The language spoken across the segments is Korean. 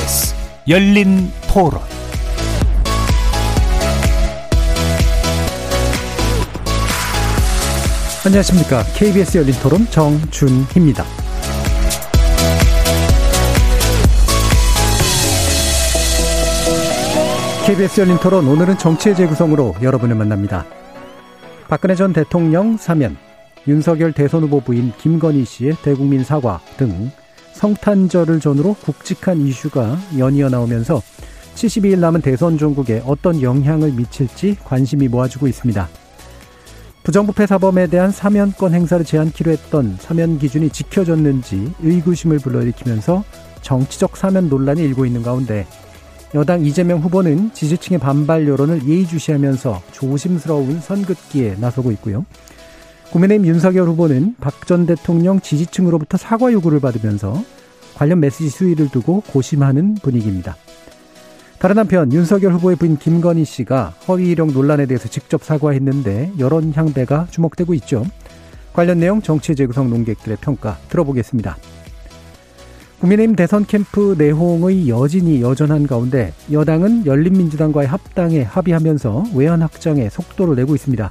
KBS 열린 토론 안녕하십니까. KBS 열린 토론 정준희입니다. KBS 열린 토론 오늘은 정치의 재구성으로 여러분을 만납니다. 박근혜 전 대통령 사면, 윤석열 대선 후보 부인 김건희 씨의 대국민 사과 등 성탄절을 전후로 굵직한 이슈가 연이어 나오면서 72일 남은 대선 종국에 어떤 영향을 미칠지 관심이 모아지고 있습니다. 부정부패 사범에 대한 사면권 행사를 제한키로 했던 사면 기준이 지켜졌는지 의구심을 불러일으키면서 정치적 사면 논란이 일고 있는 가운데 여당 이재명 후보는 지지층의 반발 여론을 예의주시하면서 조심스러운 선긋기에 나서고 있고요. 국민의힘 윤석열 후보는 박 전 대통령 지지층으로부터 사과 요구를 받으면서 관련 메시지 수위를 두고 고심하는 분위기입니다. 다른 한편 윤석열 후보의 부인 김건희 씨가 허위 이력 논란에 대해서 직접 사과했는데 여론 향배가 주목되고 있죠. 관련 내용 정치 재구성 논객들의 평가 들어보겠습니다. 국민의힘 대선 캠프 내홍의 여진이 여전한 가운데 여당은 열린민주당과의 합당에 합의하면서 외연 확장에 속도를 내고 있습니다.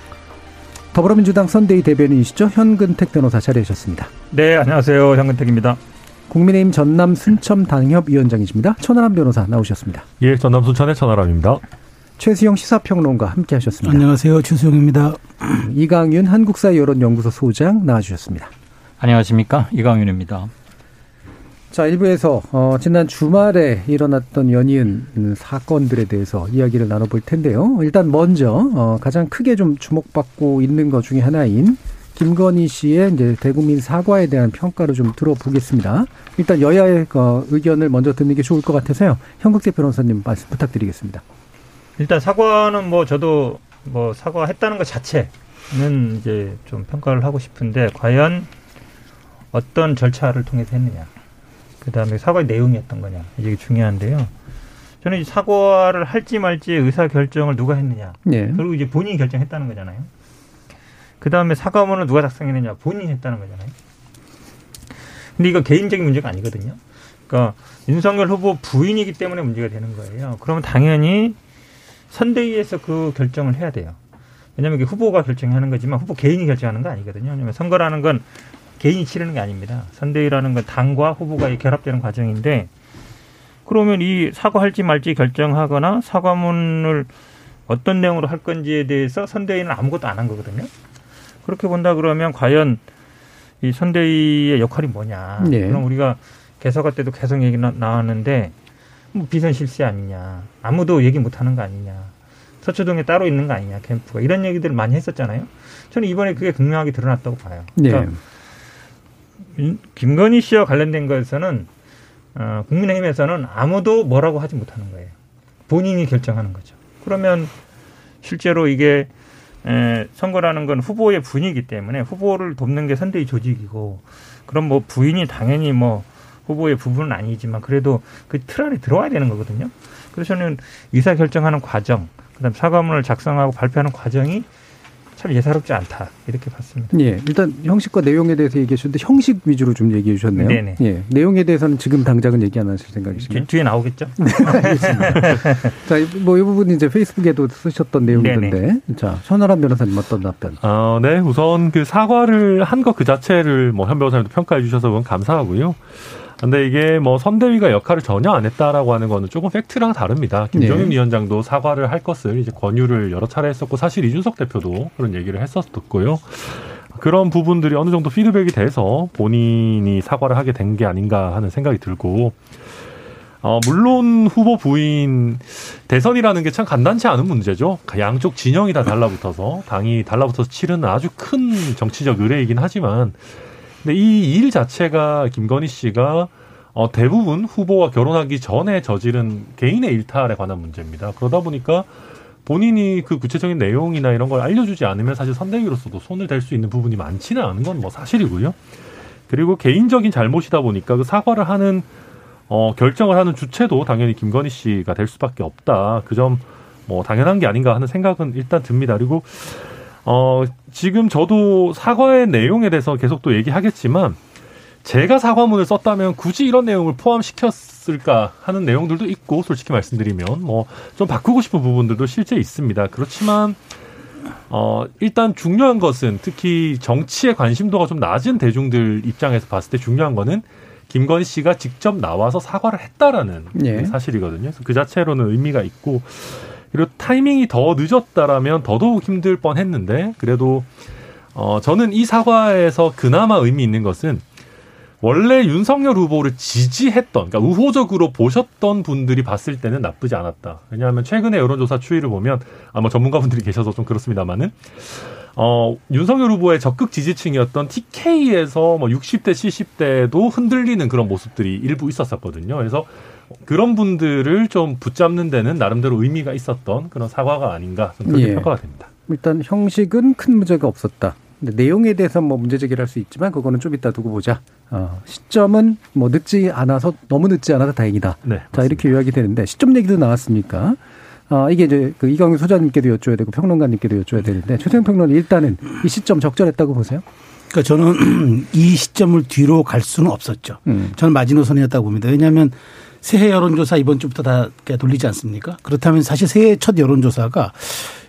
더불어민주당 선대위 대변인이시죠? 현근택 변호사 자리하셨습니다. 네, 안녕하세요. 현근택입니다. 국민의힘 전남 순천 당협위원장이십니다. 천하람 변호사 나오셨습니다. 예, 전남 순천의 천하람입니다. 최수영 시사평론가 함께 하셨습니다. 안녕하세요. 최수영입니다. 이강윤 한국사여론연구소 소장 나와주셨습니다. 안녕하십니까. 이강윤입니다. 자, 1부에서 어, 지난 주말에 일어났던 연이은 사건들에 대해서 이야기를 나눠볼 텐데요. 일단 먼저 어, 가장 크게 좀 주목받고 있는 것 중에 하나인 김건희 씨의 이제 대국민 사과에 대한 평가를 좀 들어보겠습니다. 일단 여야의 어, 의견을 먼저 듣는 게 좋을 것 같아서요. 현국재 변호사님 말씀 부탁드리겠습니다. 일단 사과는 뭐 저도 뭐 사과했다는 것 자체는 이제 좀 평가를 하고 싶은데 과연 어떤 절차를 통해서 했느냐. 그 다음에 사과의 내용이었던 거냐. 이게 중요한데요. 저는 이 사과를 할지 말지 의사 결정을 누가 했느냐. 네. 그리고 이제 본인이 결정했다는 거잖아요. 그 다음에 사과문을 누가 작성했느냐. 본인이 했다는 거잖아요. 근데 이거 개인적인 문제가 아니거든요. 그러니까 윤석열 후보 부인이기 때문에 문제가 되는 거예요. 그러면 당연히 선대위에서 그 결정을 해야 돼요. 왜냐하면 이게 후보가 결정하는 거지만 후보 개인이 결정하는 거 아니거든요. 왜냐하면 선거라는 건 개인이 치르는 게 아닙니다. 선대위라는 건 당과 후보가 결합되는 과정인데 그러면 이 사과할지 말지 결정하거나 사과문을 어떤 내용으로 할 건지에 대해서 선대위는 아무것도 안 한 거거든요. 그렇게 본다 그러면 과연 이 선대위의 역할이 뭐냐. 네. 그럼 우리가 개서가 때도 계속 얘기 나왔는데 뭐 비선 실세 아니냐. 아무도 얘기 못 하는 거 아니냐. 서초동에 따로 있는 거 아니냐. 캠프가. 이런 얘기들을 많이 했었잖아요. 저는 이번에 그게 극명하게 드러났다고 봐요. 그러니까 네. 김건희 씨와 관련된 것에서는 어, 국민의힘에서는 아무도 뭐라고 하지 못하는 거예요. 본인이 결정하는 거죠. 그러면 실제로 이게 에, 선거라는 건 후보의 부인이기 때문에 후보를 돕는 게 선대위 조직이고 그럼 뭐 부인이 당연히 뭐 후보의 부분은 아니지만 그래도 그 틀 안에 들어와야 되는 거거든요. 그래서 저는 의사 결정하는 과정, 그다음 사과문을 작성하고 발표하는 과정이 참 예사롭지 않다 이렇게 봤습니다. 예, 일단 형식과 내용에 대해서 얘기해 주셨는데 형식 위주로 좀 얘기해 주셨네요. 네네. 예, 내용에 대해서는 지금 당장은 얘기 안 하실 생각이신가요? 뒤 에 나오겠죠. 네, 알겠습니다. 자, 뭐 이 부분 이제 페이스북에도 쓰셨던 내용인데, 자, 천하람 변호사님 어떤 답변? 어, 네, 우선 그 사과를 한 것 그 자체를 뭐 현 변호사님도 평가해 주셔서 감사하고요. 근데 이게 뭐 선대위가 역할을 전혀 안 했다라고 하는 거는 조금 팩트랑 다릅니다. 김종인 네. 위원장도 사과를 할 것을 이제 권유를 여러 차례 했었고 사실 이준석 대표도 그런 얘기를 했었고요. 그런 부분들이 어느 정도 피드백이 돼서 본인이 사과를 하게 된 게 아닌가 하는 생각이 들고 어, 물론 후보 부인 대선이라는 게 참 간단치 않은 문제죠. 양쪽 진영이 다 달라붙어서 당이 달라붙어서 치르는 아주 큰 정치적 의뢰이긴 하지만 근데 이 일 자체가 김건희 씨가 어, 대부분 후보와 결혼하기 전에 저지른 개인의 일탈에 관한 문제입니다. 그러다 보니까 본인이 그 구체적인 내용이나 이런 걸 알려주지 않으면 사실 선대위로서도 손을 댈 수 있는 부분이 많지는 않은 건 뭐 사실이고요. 그리고 개인적인 잘못이다 보니까 그 사과를 하는 어, 결정을 하는 주체도 당연히 김건희 씨가 될 수밖에 없다. 그 점 뭐 당연한 게 아닌가 하는 생각은 일단 듭니다. 그리고 어, 지금 저도 사과의 내용에 대해서 계속 또 얘기하겠지만 제가 사과문을 썼다면 굳이 이런 내용을 포함시켰을까 하는 내용들도 있고 솔직히 말씀드리면 뭐 좀 바꾸고 싶은 부분들도 실제 있습니다. 그렇지만 어 일단 중요한 것은 특히 정치에 관심도가 좀 낮은 대중들 입장에서 봤을 때 중요한 거는 김건희 씨가 직접 나와서 사과를 했다라는 예. 사실이거든요. 그래서 그 자체로는 의미가 있고 그리고 타이밍이 더 늦었다라면 더더욱 힘들 뻔 했는데 그래도 어 저는 이 사과에서 그나마 의미 있는 것은 원래 윤석열 후보를 지지했던, 그러니까 우호적으로 보셨던 분들이 봤을 때는 나쁘지 않았다. 왜냐하면 최근에 여론조사 추이를 보면 아마 전문가분들이 계셔서 좀 그렇습니다만은 어, 윤석열 후보의 적극 지지층이었던 TK에서 뭐 60대, 70대도 흔들리는 그런 모습들이 일부 있었었거든요. 그래서 그런 분들을 좀 붙잡는 데는 나름대로 의미가 있었던 그런 사과가 아닌가 좀 그렇게 예. 평가가 됩니다. 일단 형식은 큰 문제가 없었다. 근데 내용에 대해서 뭐 문제 제기를 할 수 있지만 그거는 좀 이따 두고 보자. 어, 시점은 뭐 늦지 않아서 너무 늦지 않아서 다행이다. 네. 자 맞습니다. 이렇게 요약이 되는데 시점 얘기도 나왔으니까 아 이게 이제 그 이광희 소장님께도 여쭤야 되고 평론가님께도 여쭤야 되는데 최재형 평론이 일단은 이 시점 적절했다고 보세요? 그러니까 저는 이 시점을 뒤로 갈 수는 없었죠. 음. 저는 마지노선이었다고 봅니다. 왜냐하면 새해 여론조사 이번 주부터 다 돌리지 않습니까? 그렇다면 사실 새해 첫 여론조사가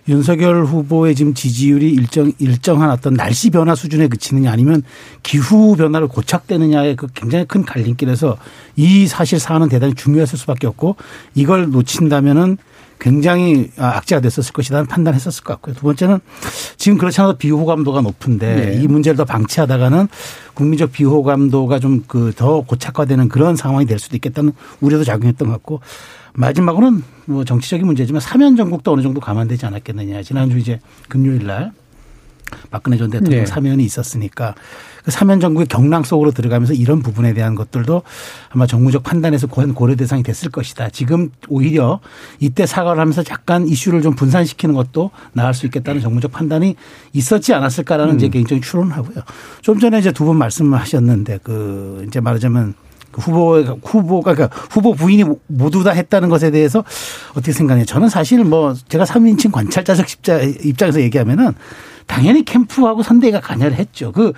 윤석열 후보의 지금 지지율이 일정 일정한 어떤 날씨 변화 수준에 그치느냐 아니면 기후 변화를 고착되느냐의 그 굉장히 큰 갈림길에서 이 사실 사안은 대단히 중요했을 수밖에 없고 이걸 놓친다면은 굉장히 아, 악재가 됐었을 것이라는 판단했었을 것 같고요. 두 번째는 지금 그렇지 않아도 비호감도가 높은데 네. 이 문제를 더 방치하다가는 국민적 비호감도가 좀 그 더 고착화되는 그런 상황이 될 수도 있겠다는 우려도 작용했던 것 같고 마지막으로는 뭐 정치적인 문제지만 사면 전국도 어느 정도 감안되지 않았겠느냐. 지난주 이제 금요일 날 박근혜 전 대통령 네. 사면이 있었으니까 그 사면 정국의 경랑 속으로 들어가면서 이런 부분에 대한 것들도 아마 정무적 판단에서 고- 고려 대상이 됐을 것이다. 지금 오히려 이때 사과를 하면서 약간 이슈를 좀 분산시키는 것도 나을 수 있겠다는 정무적 판단이 있었지 않았을까라는 제 개인적인 추론을 하고요. 좀 전에 이제 두 분 말씀하셨는데 그 이제 말하자면 그 후보가 후보가 그러니까 후보 부인이 모두 다 했다는 것에 대해서 어떻게 생각해요? 저는 사실 뭐 제가 3인칭 관찰자적 입장에서 얘기하면은 당연히 캠프하고 선대가 관여를 했죠. 그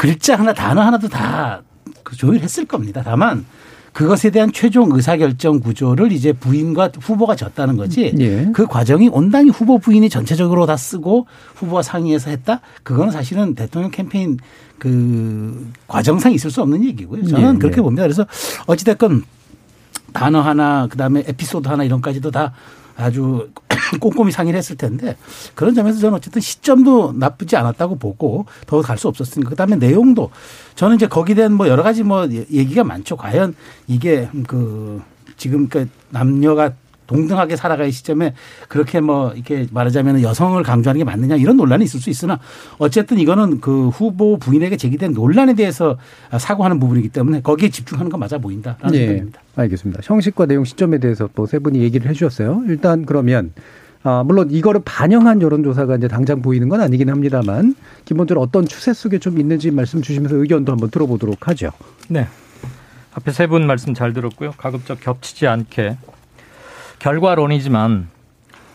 글자 하나 단어 하나도 다그 조율했을 겁니다. 다만 그것에 대한 최종 의사결정 구조를 이제 부인과 후보가 졌다는 거지. 예. 그 과정이 온당히 후보 부인이 전체적으로 다 쓰고 후보와 상의해서 했다. 그거는 사실은 대통령 캠페인 그 과정상 있을 수 없는 얘기고요. 저는 예, 그렇게 예. 봅니다. 그래서 어찌됐건 단어 하나 그다음에 에피소드 하나 이런까지도 다 아주 꼼꼼히 상의를 했을 텐데 그런 점에서 저는 어쨌든 시점도 나쁘지 않았다고 보고 더 갈 수 없었으니까 그다음에 내용도 저는 이제 거기에 대한 뭐 여러 가지 뭐 얘기가 많죠. 과연 이게 그 지금 그 남녀가 동등하게 살아갈 시점에 그렇게 뭐 이렇게 말하자면 여성을 강조하는 게 맞느냐 이런 논란이 있을 수 있으나 어쨌든 이거는 그 후보 부인에게 제기된 논란에 대해서 사고하는 부분이기 때문에 거기에 집중하는 건 맞아 보인다라는 예, 생각입니다. 알겠습니다. 형식과 내용 시점에 대해서 또 세 분이 얘기를 해주셨어요. 일단 그러면 아, 물론 이거를 반영한 여론조사가 이제 당장 보이는 건 아니긴 합니다만 기본적으로 어떤 추세 속에 좀 있는지 말씀 주시면서 의견도 한번 들어보도록 하죠. 네. 앞에 세 분 말씀 잘 들었고요. 가급적 겹치지 않게 결과론이지만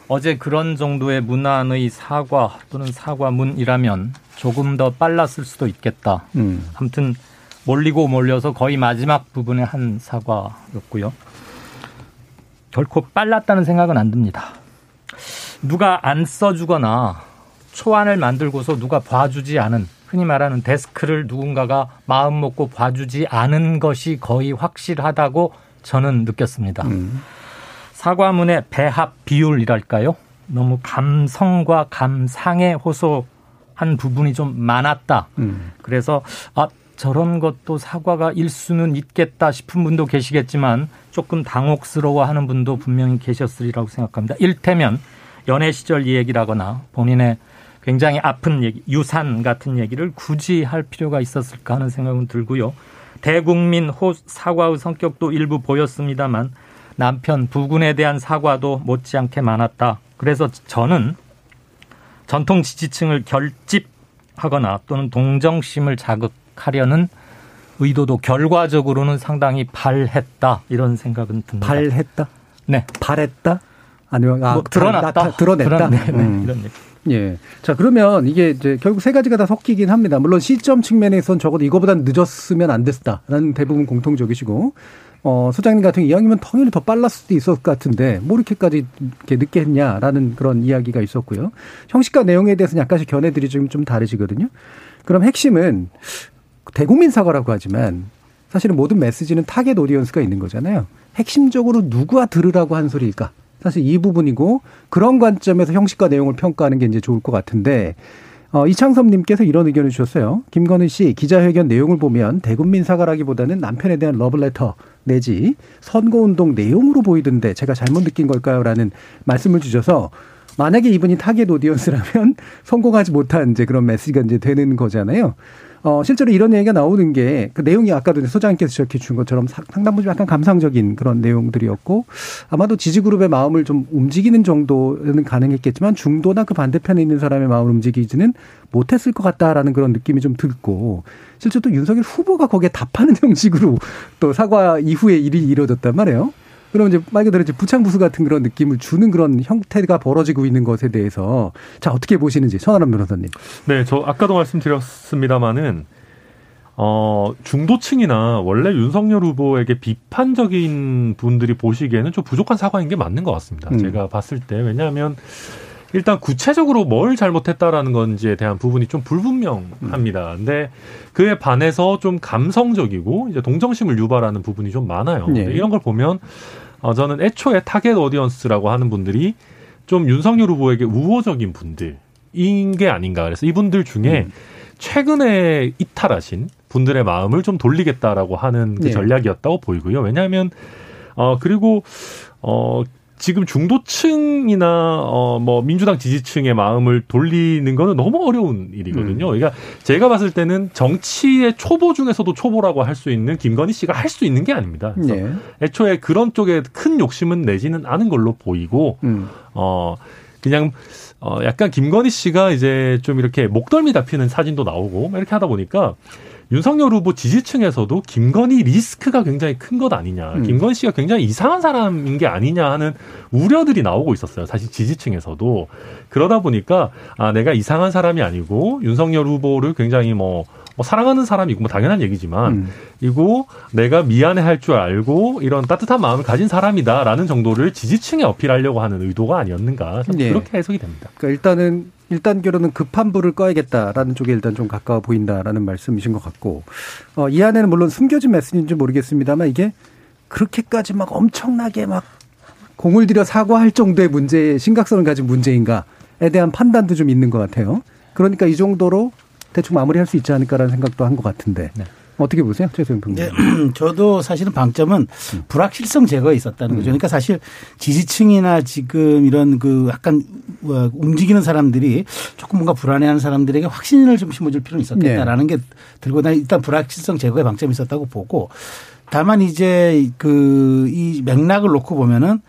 어제 그런 정도의 문안의 사과 또는 사과문이라면 조금 더 빨랐을 수도 있겠다. 음. 아무튼 몰리고 몰려서 거의 마지막 부분에 한 사과였고요. 결코 빨랐다는 생각은 안 듭니다. 누가 안 써주거나 초안을 만들고서 누가 봐주지 않은 흔히 말하는 데스크를 누군가가 마음 먹고 봐주지 않은 것이 거의 확실하다고 저는 느꼈습니다. 음. 사과문의 배합 비율이랄까요? 너무 감성과 감상에 호소한 부분이 좀 많았다. 음. 그래서 아 저런 것도 사과가 일 수는 있겠다 싶은 분도 계시겠지만 조금 당혹스러워하는 분도 분명히 계셨으리라고 생각합니다. 일테면 연애 시절 얘기라거나 본인의 굉장히 아픈 얘기, 유산 같은 얘기를 굳이 할 필요가 있었을까 하는 생각은 들고요. 대국민 호 사과의 성격도 일부 보였습니다만 남편 부군에 대한 사과도 못지않게 많았다. 그래서 저는 전통 지지층을 결집하거나 또는 동정심을 자극하려는 의도도 결과적으로는 상당히 발했다 이런 생각은 듭니다. 발했다? 네. 발했다? 아니면 아, 뭐 드러났다. 나타- 드러냈다. 드러내- 네, 음. 이런 얘기. 예. 자, 그러면 이게 이제 결국 세 가지가 다 섞이긴 합니다. 물론 시점 측면에선 적어도 이거보단 늦었으면 안 됐다라는 대부분 공통적이시고, 어, 소장님 같은 경우 이왕이면 당연히 더 빨랐을 수도 있었을 것 같은데, 뭐 이렇게까지 이렇게 늦게 했냐라는 그런 이야기가 있었고요. 형식과 내용에 대해서는 약간씩 견해들이 좀, 좀 다르시거든요. 그럼 핵심은 대국민 사과라고 하지만 사실은 모든 메시지는 target audience가 있는 거잖아요. 핵심적으로 누구와 들으라고 한 소리일까? 사실 이 부분이고 그런 관점에서 형식과 내용을 평가하는 게 이제 좋을 것 같은데 어, 이창섭님께서 이런 의견을 주셨어요. 김건희 씨 기자회견 내용을 보면 대국민 사과라기보다는 남편에 대한 러브레터 내지 선거운동 내용으로 보이던데 제가 잘못 느낀 걸까요?라는 말씀을 주셔서 만약에 이분이 target audience라면 성공하지 못한 이제 그런 메시지가 이제 되는 거잖아요. 어, 실제로 이런 얘기가 나오는 게 그 내용이 아까도 소장님께서 지적해 준 것처럼 사- 상당 부분 약간 감상적인 그런 내용들이었고 아마도 지지그룹의 마음을 좀 움직이는 정도는 가능했겠지만 중도나 그 반대편에 있는 사람의 마음을 움직이지는 못했을 것 같다라는 그런 느낌이 좀 들고 실제 또 윤석열 후보가 거기에 답하는 형식으로 또 사과 이후에 일이 이루어졌단 말이에요. 그럼 이제 말 그대로 이제 부창부수 같은 그런 느낌을 주는 그런 형태가 벌어지고 있는 것에 대해서 자 어떻게 보시는지 천하람 변호사님. 네, 저 아까도 말씀드렸습니다마는 어, 중도층이나 원래 윤석열 후보에게 비판적인 분들이 보시기에는 좀 부족한 사과인 게 맞는 것 같습니다. 음. 제가 봤을 때 왜냐하면 일단 구체적으로 뭘 잘못했다라는 건지에 대한 부분이 좀 불분명합니다. 근데 그에 반해서 좀 감성적이고 이제 동정심을 유발하는 부분이 좀 많아요. 네. 이런 걸 보면 어, 저는 애초에 target audience라고 하는 분들이 좀 윤석열 후보에게 우호적인 분들인 게 아닌가. 그래서 이분들 중에 음. 최근에 이탈하신 분들의 마음을 좀 돌리겠다라고 하는 그 네. 전략이었다고 보이고요. 왜냐하면 어 그리고 어 지금 중도층이나 어뭐 민주당 지지층의 마음을 돌리는 거는 너무 어려운 일이거든요. 음. 그러니까 제가 봤을 때는 정치의 초보 중에서도 초보라고 할 수 있는 김건희 씨가 할 수 있는 게 아닙니다. 네. 애초에 그런 쪽에 큰 욕심은 내지는 않은 걸로 보이고 음. 어 그냥 어 약간 김건희 씨가 이제 좀 이렇게 목덜미 잡히는 사진도 나오고 막 이렇게 하다 보니까 윤석열 후보 지지층에서도 김건희 리스크가 굉장히 큰 것 아니냐. 음. 김건희 씨가 굉장히 이상한 사람인 게 아니냐 하는 우려들이 나오고 있었어요. 사실 지지층에서도. 그러다 보니까 아 내가 이상한 사람이 아니고 윤석열 후보를 굉장히 뭐, 뭐 사랑하는 사람이고 뭐 당연한 얘기지만 음. 이고 내가 미안해 할 줄 알고 이런 따뜻한 마음을 가진 사람이다라는 정도를 지지층에 어필하려고 하는 의도가 아니었는가 네. 그렇게 해석이 됩니다. 그러니까 일단은 일단 결론은 급한 불을 꺼야겠다라는 쪽에 일단 좀 가까워 보인다라는 말씀이신 것 같고 어, 이 안에는 물론 숨겨진 메시지인지 모르겠습니다만 이게 그렇게까지 막 엄청나게 막 공을 들여 사과할 정도의 문제의 심각성을 가진 문제인가에 대한 판단도 좀 있는 것 같아요. 그러니까 이 정도로 대충 마무리할 수 있지 않을까라는 생각도 한 것 같은데 네. 어떻게 보세요, 최소영 평론가? 네, 저도 사실은 방점은 불확실성 제거에 있었다는 거죠. 그러니까 사실 지지층이나 지금 이런 그 약간 어, 움직이는 사람들이 조금 뭔가 불안해하는 사람들에게 확신을 좀 심어줄 필요는 있었겠다라는 게 들고 나 일단 불확실성 제거에 방점이 있었다고 보고 다만 이제 그 이 맥락을 놓고 보면은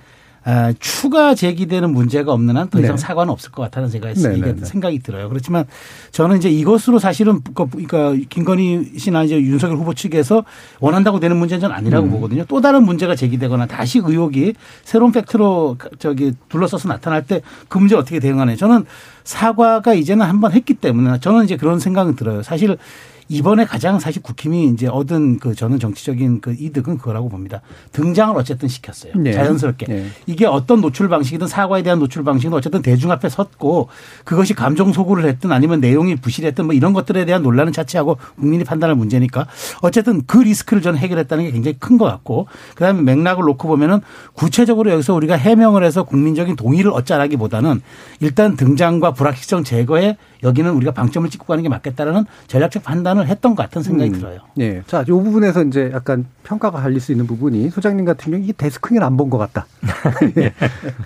아, 추가 제기되는 문제가 없는 한 더 이상 네. 사과는 없을 것 같다는 생각이, 네, 네, 네. 생각이 들어요. 그렇지만 저는 이제 이것으로 사실은 그- 그러니까 김건희 씨나 이제 윤석열 후보 측에서 원한다고 되는 문제는 저는 아니라고 보거든요. 또 다른 문제가 제기되거나 다시 의혹이 새로운 팩트로 저기 둘러싸서 나타날 때 그 문제 어떻게 대응하냐. 저는 사과가 이제는 한번 했기 때문에 저는 이제 그런 생각은 들어요. 사실 이번에 가장 사실 국힘이 이제 얻은 그 저는 정치적인 그 이득은 그거라고 봅니다. 등장을 어쨌든 시켰어요. 네. 자연스럽게. 네. 이게 어떤 노출 방식이든 사과에 대한 노출 방식은 어쨌든 대중 앞에 섰고 그것이 감정 소구를 했든 아니면 내용이 부실했든 뭐 이런 것들에 대한 논란은 자체하고 국민이 판단할 문제니까 어쨌든 그 리스크를 저는 해결했다는 게 굉장히 큰 것 같고 그다음에 맥락을 놓고 보면은 구체적으로 여기서 우리가 해명을 해서 국민적인 동의를 얻자라기보다는 일단 등장과 불확실성 제거에 여기는 우리가 방점을 찍고 가는 게 맞겠다라는 전략적 판단 을 했던 것 같은 생각이 음. 들어요. 예. 자, 이 부분에서 이제 약간 평가가 갈릴 수 있는 부분이 소장님 같은 경우 이게 데스크는 안 본 것 같다. 예.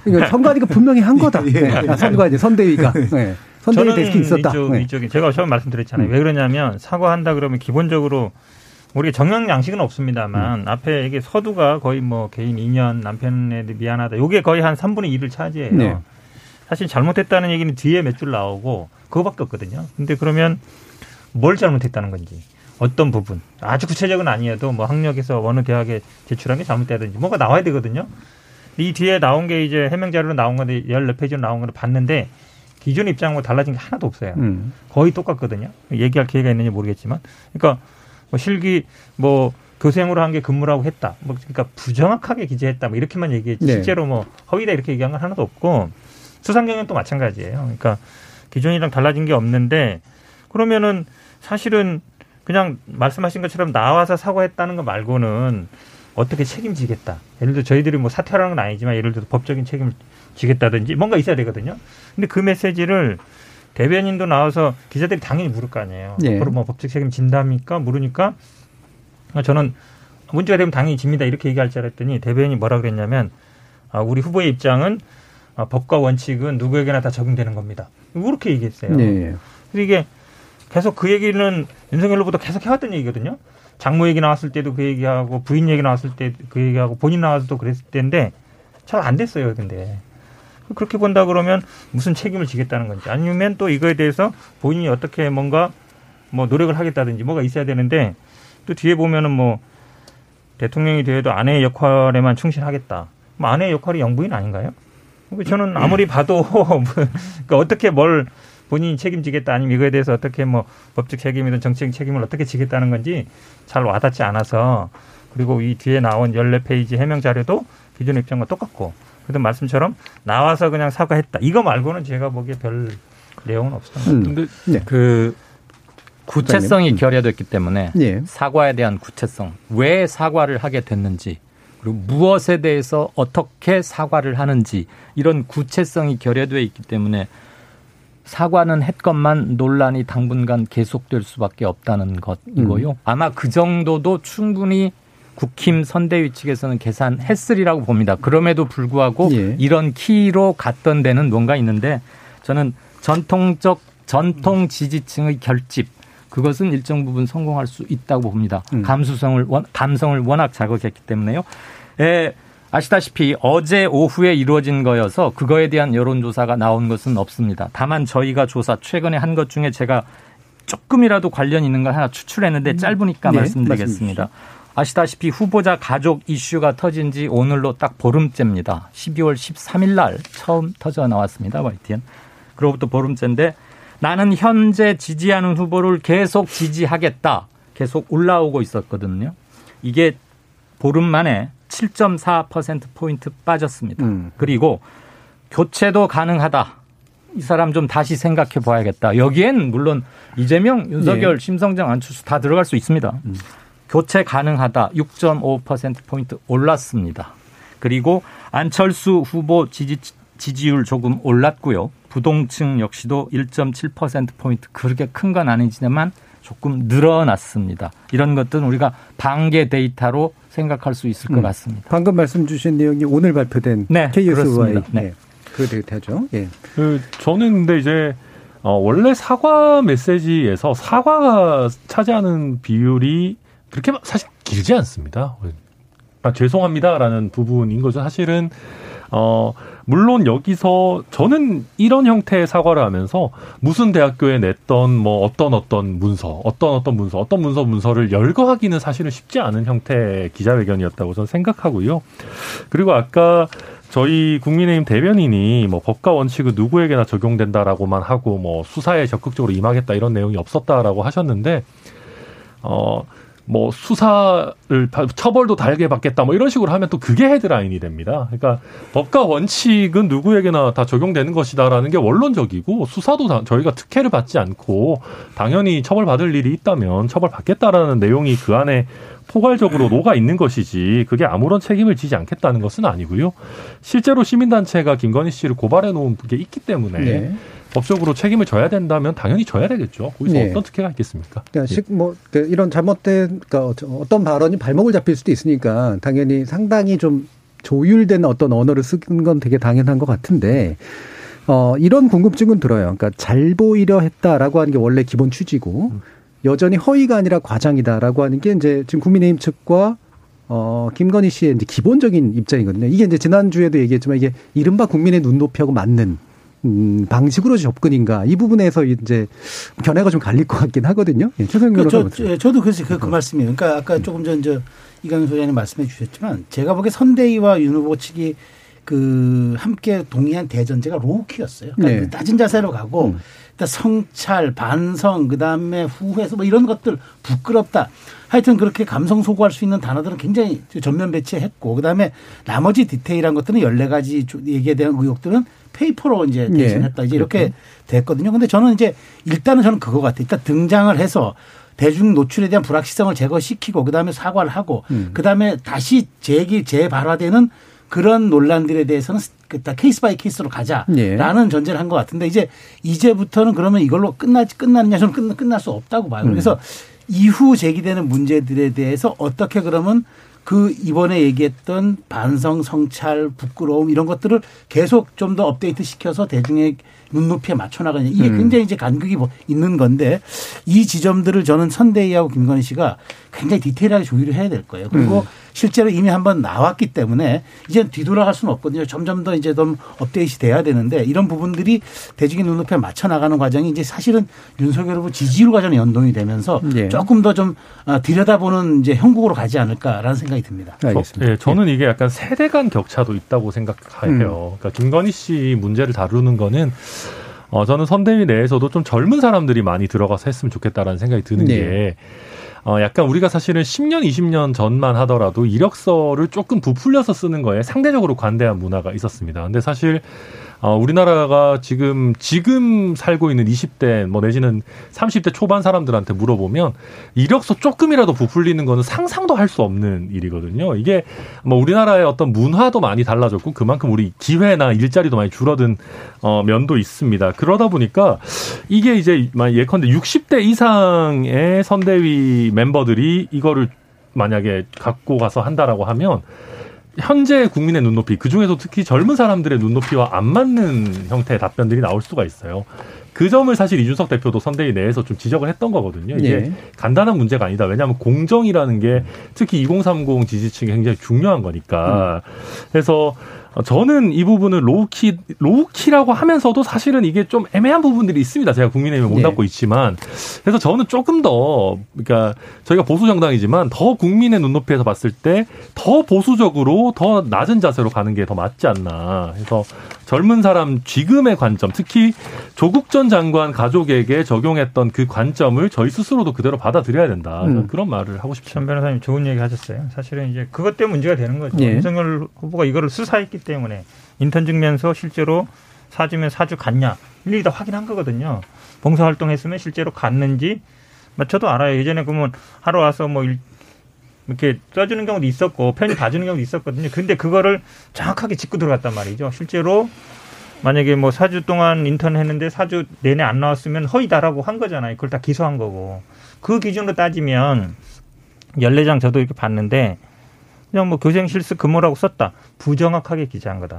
이거 선관위가 분명히 한 거다. 예. 아, 선관위, 선대위가. 예. 선대위 데스크 있었다. 이쪽, 예. 이쪽에 제가 처음 말씀드렸잖아요. 왜 그러냐면 사과한다 그러면 기본적으로 우리가 정량 양식은 없습니다만 앞에 이게 서두가 거의 뭐 개인 2년 남편에 미안하다. 요게 거의 한 3분의 1을 차지해요. 네. 사실 잘못했다는 얘기는 뒤에 몇 줄 나오고 그거밖에 없거든요. 근데 그러면 뭘 잘못했다는 건지 어떤 부분 아주 구체적은 아니어도 뭐 학력에서 어느 대학에 제출한 게 잘못되든지 뭐가 나와야 되거든요. 이 뒤에 나온 게 이제 해명 자료로 나온 건데 14페이지로 나온 걸 봤는데 기존 입장하고 달라진 게 하나도 없어요. 음. 거의 똑같거든요. 얘기할 기회가 있는지 모르겠지만, 그러니까 뭐 실기 뭐 교생으로 한 게 근무라고 했다. 뭐 그러니까 부정확하게 기재했다. 뭐 이렇게만 얘기했지 네. 실제로 뭐 허위다 이렇게 얘기한 건 하나도 없고 수상 경영도 마찬가지예요. 그러니까 기존이랑 달라진 게 없는데 그러면은 사실은 그냥 말씀하신 것처럼 나와서 사과했다는 거 말고는 어떻게 책임지겠다. 예를 들어 저희들이 뭐 사퇴하라는 건 아니지만 예를 들어 법적인 책임을 지겠다든지 뭔가 있어야 되거든요. 근데 그 메시지를 대변인도 나와서 기자들이 당연히 물을 거 아니에요. 네. 앞으로 뭐 법적 책임 진답니까? 물으니까 저는 문제가 되면 당연히 집니다. 이렇게 얘기할 줄 알았더니 대변인이 뭐라 그랬냐면 아, 우리 후보의 입장은 아, 법과 원칙은 누구에게나 다 적용되는 겁니다. 이렇게 얘기했어요. 네. 그래서 이게 계속 그 얘기는 윤석열 후보도 계속 해왔던 얘기거든요. 장모 얘기 나왔을 때도 그 얘기하고 부인 얘기 나왔을 때 그 얘기하고 본인 나와서도 그랬을 때인데 잘 안 됐어요. 근데 그렇게 본다 그러면 무슨 책임을 지겠다는 건지 아니면 또 이거에 대해서 본인이 어떻게 뭔가 뭐 노력을 하겠다든지 뭐가 있어야 되는데 또 뒤에 보면은 뭐 대통령이 되어도 아내의 역할에만 충실하겠다. 뭐 아내의 역할이 영부인 아닌가요? 저는 아무리 봐도 그러니까 어떻게 뭘 본인이 책임지겠다 아니면 이거에 대해서 어떻게 뭐 법적 책임이든 정치적 책임을 어떻게 지겠다는 건지 잘 와닿지 않아서 그리고 이 뒤에 나온 14페이지 해명 자료도 기존 입장과 똑같고 그래도 말씀처럼 나와서 그냥 사과했다. 이거 말고는 제가 보기에 별 내용은 없어요. 음. 근데 네. 그 구체성이 음. 결여됐기 때문에 예. 사과에 대한 구체성, 왜 사과를 하게 됐는지, 그리고 무엇에 대해서 어떻게 사과를 하는지 이런 구체성이 결여돼 있기 때문에 사과는 했건만 논란이 당분간 계속될 수밖에 없다는 것이고요. 아마 그 정도도 충분히 국힘 선대위 측에서는 계산했으리라고 봅니다. 그럼에도 불구하고 예. 이런 키로 갔던 데는 뭔가 있는데 저는 전통적 전통 지지층의 결집 그것은 일정 부분 성공할 수 있다고 봅니다. 음. 감수성을 원- 감성을 워낙 자극했기 때문에요. 예, 아시다시피 어제 오후에 이루어진 거여서 그거에 대한 여론조사가 나온 것은 없습니다. 다만 저희가 조사 최근에 한 것 중에 제가 조금이라도 관련 있는 걸 하나 추출했는데 짧으니까 네, 말씀드리겠습니다. 아시다시피 후보자 가족 이슈가 터진 지 오늘로 딱 보름째입니다. 12월 13일 날 처음 터져 나왔습니다. YTN. 그로부터 보름째인데 나는 현재 지지하는 후보를 계속 지지하겠다. 계속 올라오고 있었거든요. 이게 보름 만에 7.4%포인트 빠졌습니다. 음. 그리고 교체도 가능하다. 이 사람 좀 다시 생각해 봐야겠다. 여기엔 물론 이재명, 윤석열, 네. 심성정, 안철수 다 들어갈 수 있습니다. 교체 가능하다. 6.5%포인트 올랐습니다. 그리고 안철수 후보 지지, 지지율 조금 올랐고요. 부동층 역시도 1.7%포인트 그렇게 큰 건 아니지만 조금 늘어났습니다. 이런 것들은 우리가 반개 데이터로 생각할 수 있을 것 음. 같습니다. 방금 말씀 주신 내용이 오늘 발표된 네, KSY 그렇습니다. 네. 네. 그 데이터죠. 예. 그 저는 근데 이제 어 원래 사과 메시지에서 사과가 차지하는 비율이 그렇게 막 사실 길지 않습니다. 아, 죄송합니다라는 부분인 거죠. 사실은 어 물론 여기서 저는 이런 형태의 사과를 하면서 무슨 대학교에 냈던 뭐 어떤 어떤 문서, 어떤 어떤 문서, 어떤 문서 문서를 열거하기는 사실은 쉽지 않은 형태의 기자회견이었다고 저는 생각하고요. 그리고 아까 저희 국민의힘 대변인이 뭐 법과 원칙은 누구에게나 적용된다라고만 하고 뭐 수사에 적극적으로 임하겠다 이런 내용이 없었다라고 하셨는데 어, 뭐 수사를 처벌도 달게 받겠다 뭐 이런 식으로 하면 또 그게 헤드라인이 됩니다. 그러니까 법과 원칙은 누구에게나 다 적용되는 것이다라는 게 원론적이고 수사도 다 저희가 특혜를 받지 않고 당연히 처벌받을 일이 있다면 처벌받겠다라는 내용이 그 안에 포괄적으로 녹아 있는 것이지 그게 아무런 책임을 지지 않겠다는 것은 아니고요. 실제로 시민단체가 김건희 씨를 고발해 놓은 게 있기 때문에 네. 법적으로 책임을 져야 된다면 당연히 져야 되겠죠. 거기서 네. 어떤 특혜가 있겠습니까? 그러니까 예. 식, 뭐, 그 이런 잘못된, 그러니까 어떤 발언이 발목을 잡힐 수도 있으니까 당연히 상당히 좀 조율된 어떤 언어를 쓰는 건 되게 당연한 것 같은데, 어, 이런 궁금증은 들어요. 그러니까 잘 보이려 했다라고 하는 게 원래 기본 취지고, 여전히 허위가 아니라 과장이다라고 하는 게 이제 지금 국민의힘 측과 어, 김건희 씨의 이제 기본적인 입장이거든요. 이게 이제 지난주에도 얘기했지만 이게 이른바 국민의 눈높이하고 맞는 음, 방식으로 접근인가 이 부분에서 이제 견해가 좀 갈릴 것 같긴 하거든요. 예, 최성 그, 변호사. 저, 저, 도 그래서 그, 그 말씀이에요. 그러니까 아까 조금 전 저 이강윤 소장님 말씀해 주셨지만 제가 보기에 선대위와 윤 후보 측이 그 함께 동의한 대전제가 로우키였어요. 그러니까 네. 낮은 자세로 가고 음. 일단 성찰, 반성, 그 다음에 후회서 뭐 이런 것들 부끄럽다. 하여튼 그렇게 감성 소구할 수 있는 단어들은 굉장히 전면 배치했고 그 다음에 나머지 디테일한 것들은 14가지 얘기에 대한 의혹들은 페이퍼로 이제 예. 대신했다. 이제 이렇게 됐거든요. 근데 저는 이제 일단은 저는 그거 같아요. 일단 등장을 해서 대중 노출에 대한 불확실성을 제거시키고 그다음에 사과를 하고 음. 그다음에 다시 재기 재발화되는 그런 논란들에 대해서는 그다 case by case로 가자라는 예. 전제를 한 것 같은데 이제 이제부터는 그러면 이걸로 끝나 끝나느냐 저는 끝, 끝날 수 없다고 봐요. 음. 그래서 이후 제기되는 문제들에 대해서 어떻게 그러면 그 이번에 얘기했던 반성, 성찰, 부끄러움 이런 것들을 계속 좀 더 업데이트 시켜서 대중의 눈높이에 맞춰 나가냐 이게 음. 굉장히 이제 간극이 뭐 있는 건데 이 지점들을 저는 선대위하고 김건희 씨가 굉장히 디테일하게 조율을 해야 될 거예요. 그리고 음. 실제로 이미 한번 나왔기 때문에 이제 뒤돌아갈 수는 없거든요. 점점 더 이제 좀 업데이트 돼야 되는데 이런 부분들이 대중의 눈높이에 맞춰 나가는 과정이 이제 사실은 윤석열 후보 지지율과 저는 연동이 되면서 예. 조금 더 좀 들여다보는 이제 형국으로 가지 않을까라는 생각이 듭니다. 알겠습니다. 저, 예, 저는 이게 약간 세대 간 격차도 있다고 생각해요. 그러니까 김건희 씨 문제를 다루는 거는 어, 저는 선대위 내에서도 좀 젊은 사람들이 많이 들어가서 했으면 좋겠다라는 생각이 드는 네. 게 어, 약간 우리가 사실은 10년, 20년 전만 하더라도 이력서를 조금 부풀려서 쓰는 거에 상대적으로 관대한 문화가 있었습니다. 근데 사실 어, 우리나라가 지금 지금 살고 있는 20대 뭐 내지는 30대 초반 사람들한테 물어보면 이력서 조금이라도 부풀리는 거는 상상도 할 수 없는 일이거든요. 이게 뭐 우리나라의 어떤 문화도 많이 달라졌고 그만큼 우리 기회나 일자리도 많이 줄어든 어, 면도 있습니다. 그러다 보니까 이게 이제 만 예컨대 60대 이상의 선대위 멤버들이 이거를 만약에 갖고 가서 한다라고 하면 현재 국민의 눈높이 그 중에서 특히 젊은 사람들의 눈높이와 안 맞는 형태의 답변들이 나올 수가 있어요. 그 점을 사실 이준석 대표도 선대위 내에서 좀 지적을 했던 거거든요. 이게 예. 간단한 문제가 아니다. 왜냐하면 공정이라는 게 특히 2030 지지층이 굉장히 중요한 거니까. 그래서 저는 이 부분을 low-key, low-key라고 하면서도 사실은 이게 좀 애매한 부분들이 있습니다. 제가 국민의힘을 몸 예. 담고 있지만. 그래서 저는 조금 더, 그러니까 저희가 보수 정당이지만 더 국민의 눈높이에서 봤을 때 더 보수적으로 더 낮은 자세로 가는 게 더 맞지 않나. 그래서 젊은 사람 지금의 관점, 특히 조국 전 장관 가족에게 적용했던 그 관점을 저희 스스로도 그대로 받아들여야 된다. 음. 그런 말을 하고 싶습니다. 천 변호사님 좋은 얘기 하셨어요. 사실은 이제 그것 때문에 문제가 되는 거죠. 예. 윤석열 후보가 이거를 수사했기 때문에 인턴 증명서 실제로 사주면 사주 갔냐 일일이 다 확인한 거거든요. 봉사활동 했으면 실제로 갔는지 뭐 저도 알아요. 예전에 그러면 하러 와서 뭐 일- 이렇게 써주는 경우도 있었고 편히 봐주는 경우도 있었거든요. 근데 그거를 정확하게 짚고 들어갔단 말이죠. 실제로 만약에 뭐 사주 동안 인턴 했는데 사주 내내 안 나왔으면 허위다라고 한 거잖아요. 그걸 다 기소한 거고. 그 기준으로 따지면 연례장 저도 이렇게 봤는데 그냥 뭐 교생 실습 근무라고 썼다. 부정확하게 기재한 거다.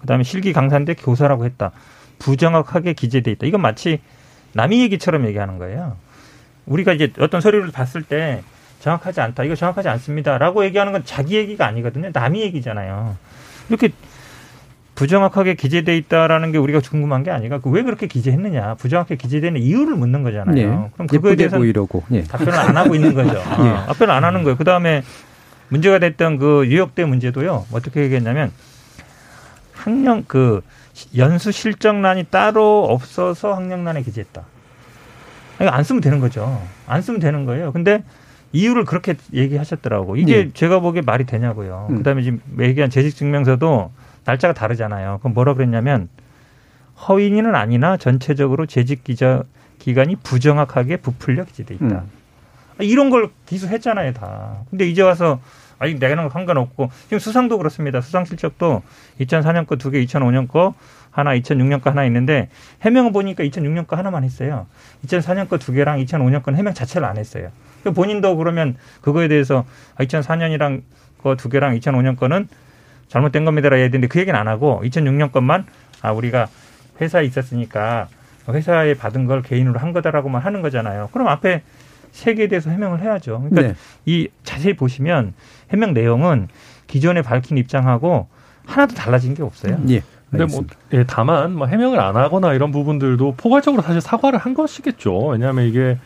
그다음에 실기 강사인데 교사라고 했다. 부정확하게 기재돼 있다. 이건 마치 남의 얘기처럼 얘기하는 거예요. 우리가 이제 어떤 서류를 봤을 때 정확하지 않다. 이거 정확하지 않습니다라고 얘기하는 건 자기 얘기가 아니거든요. 남의 얘기잖아요. 이렇게 부정확하게 기재돼 있다라는 게 우리가 궁금한 게 아니라 그왜 그렇게 기재했느냐. 부정확하게 기재되는 이유를 묻는 거잖아요. 예. 그럼 그거에 대해서. 예. 답변을 안 하고 있는 거죠. 어, 답변을 안 하는 거예요. 그 다음에 문제가 됐던 그 유역대 문제도요. 어떻게 얘기했냐면 학령 그 연수 실적란이 따로 없어서 학령란에 기재했다. 아니, 안 쓰면 되는 거죠. 안 쓰면 되는 거예요. 근데 이유를 그렇게 얘기하셨더라고. 이게 예. 제가 보기에 말이 되냐고요. 음. 그다음에 지금 얘기한 재직증명서도 날짜가 다르잖아요. 그럼 뭐라 그랬냐면 허위인은 아니나 전체적으로 재직 기자 기간이 부정확하게 부풀려 기재돼 있다. 음. 아, 이런 걸 기수했잖아요, 다. 근데 이제 와서 아니 내가는 상관없고 지금 수상도 그렇습니다. 수상 실적도 2004년 거 두 개, 2005년 거 하나, 2006년 거 하나 있는데 해명을 보니까 2006년 거 하나만 했어요. 2004년 거 두 개랑 2005년 거는 해명 자체를 안 했어요. 그 본인도 그러면 그거에 대해서 2004년이랑 거 두 개랑 2005년 거는 잘못된 겁니다라 해야 되는데 그 얘기는 안 하고 2006년 것만 아 우리가 회사에 있었으니까 회사에 받은 걸 개인으로 한 거다라고만 하는 거잖아요. 그럼 앞에 세 개에 대해서 해명을 해야죠. 그러니까 네. 이 자세히 보시면 해명 내용은 기존에 밝힌 입장하고 하나도 달라진 게 없어요. 예. 근데 뭐 예, 다만 뭐 해명을 안 하거나 이런 부분들도 포괄적으로 사실 사과를 한 것이겠죠. 왜냐하면 이게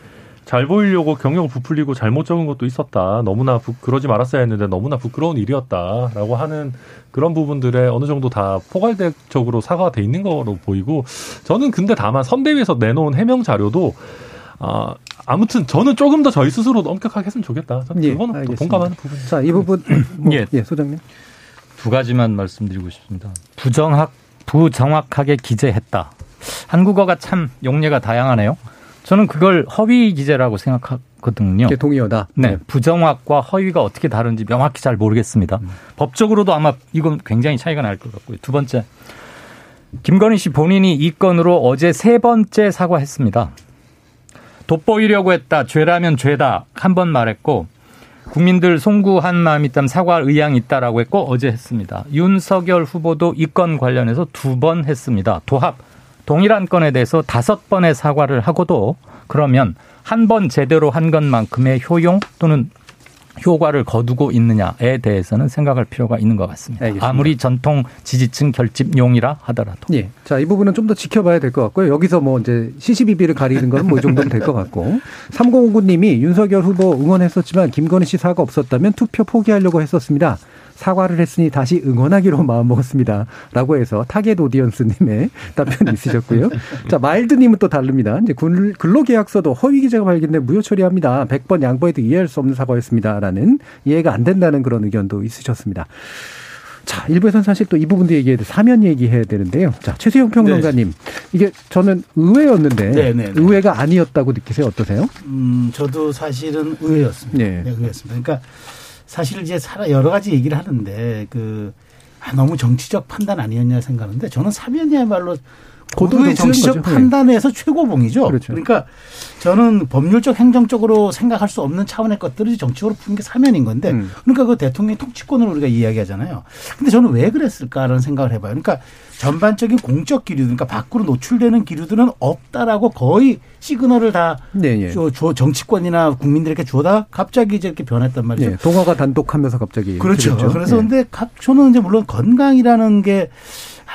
잘 보이려고 경력을 부풀리고 잘못 적은 것도 있었다. 너무나 부, 그러지 말았어야 했는데 너무나 부끄러운 일이었다라고 하는 그런 부분들에 어느 정도 다 포괄적으로 사과가 돼 있는 거로 보이고 저는 근데 다만 선대위에서 내놓은 해명 자료도 아 아무튼 저는 조금 더 저희 스스로도 엄격하게 했으면 좋겠다. 저는 예, 그거는 또. 공감하는 부분. 자, 이 부분 뭐, 예. 예, 소장님. 두 가지만 말씀드리고 싶습니다. 부정확 부정확하게 기재했다. 한국어가 참 용례가 다양하네요. 저는 그걸 허위 기재라고 생각하거든요. 이게 동의어다. 네, 부정확과 허위가 어떻게 다른지 명확히 잘 모르겠습니다. 법적으로도 아마 이건 굉장히 차이가 날 것 같고요. 두 번째, 김건희 씨 본인이 이 건으로 어제 세 번째 사과했습니다. 돋보이려고 했다, 죄라면 죄다 한 번 말했고 국민들 송구한 마음 있다면 사과할 의향이 있다라고 했고 어제 했습니다. 윤석열 후보도 이 건 관련해서 두 번 했습니다. 도합 동일한 건에 대해서 다섯 번의 사과를 하고도 그러면 한 번 제대로 한 것만큼의 효용 또는 효과를 거두고 있느냐에 대해서는 생각할 필요가 있는 것 같습니다. 알겠습니다. 아무리 전통 지지층 결집용이라 하더라도. 예. 자, 이 부분은 좀 더 지켜봐야 될 것 같고요. 여기서 뭐 이제 시시비비를 가리는 건 뭐 이 정도면 될것 같고. 3059님이 윤석열 후보 응원했었지만 김건희 씨 사과 없었다면 투표 포기하려고 했었습니다. 사과를 했으니 다시 응원하기로 마음먹었습니다. 라고 해서 target audience님의 답변이 있으셨고요. 자, 마일드님은 또 다릅니다. 이제 근- 근로계약서도 허위 기재가 발견돼 무효 처리합니다. 100번 양보해도 이해할 수 없는 사과였습니다. 라는 이해가 안 된다는 그런 의견도 있으셨습니다. 자, 일부에서는 사실 또 이 부분도 얘기해야 돼. 사면 얘기해야 되는데요. 자, 최수영 평론가님. 이게 저는 의외였는데 네, 네, 네. 의외가 아니었다고 느끼세요? 어떠세요? 음, 저도 사실은 의외였습니다. 네. 네, 의외였습니다. 그러니까 사실 이제 여러 가지 얘기를 하는데 그 아, 너무 정치적 판단 아니었냐 생각하는데 저는 사면이야말로 고도의 고도의 정치적 정치죠. 네. 판단에서 최고봉이죠. 그렇죠. 러니까 저는 법률적 행정적으로 생각할 수 없는 차원의 것들을 정치적으로 푸는 게 사면인 건데 음. 그러니까 그 대통령의 통치권을 우리가 이야기하잖아요. 근데 저는 왜 그랬을까라는 생각을 해봐요. 그러니까 전반적인 공적 기류, 그러니까 밖으로 노출되는 기류들은 없다라고 거의 시그널을 다 네, 예. 줘, 줘- 정치권이나 국민들에게 주다 갑자기 이제 이렇게 변했단 말이죠. 예. 동화가 단독하면서 갑자기 그렇죠. 그랬죠. 그래서 예. 근데 각 저는 이제 물론 건강이라는 게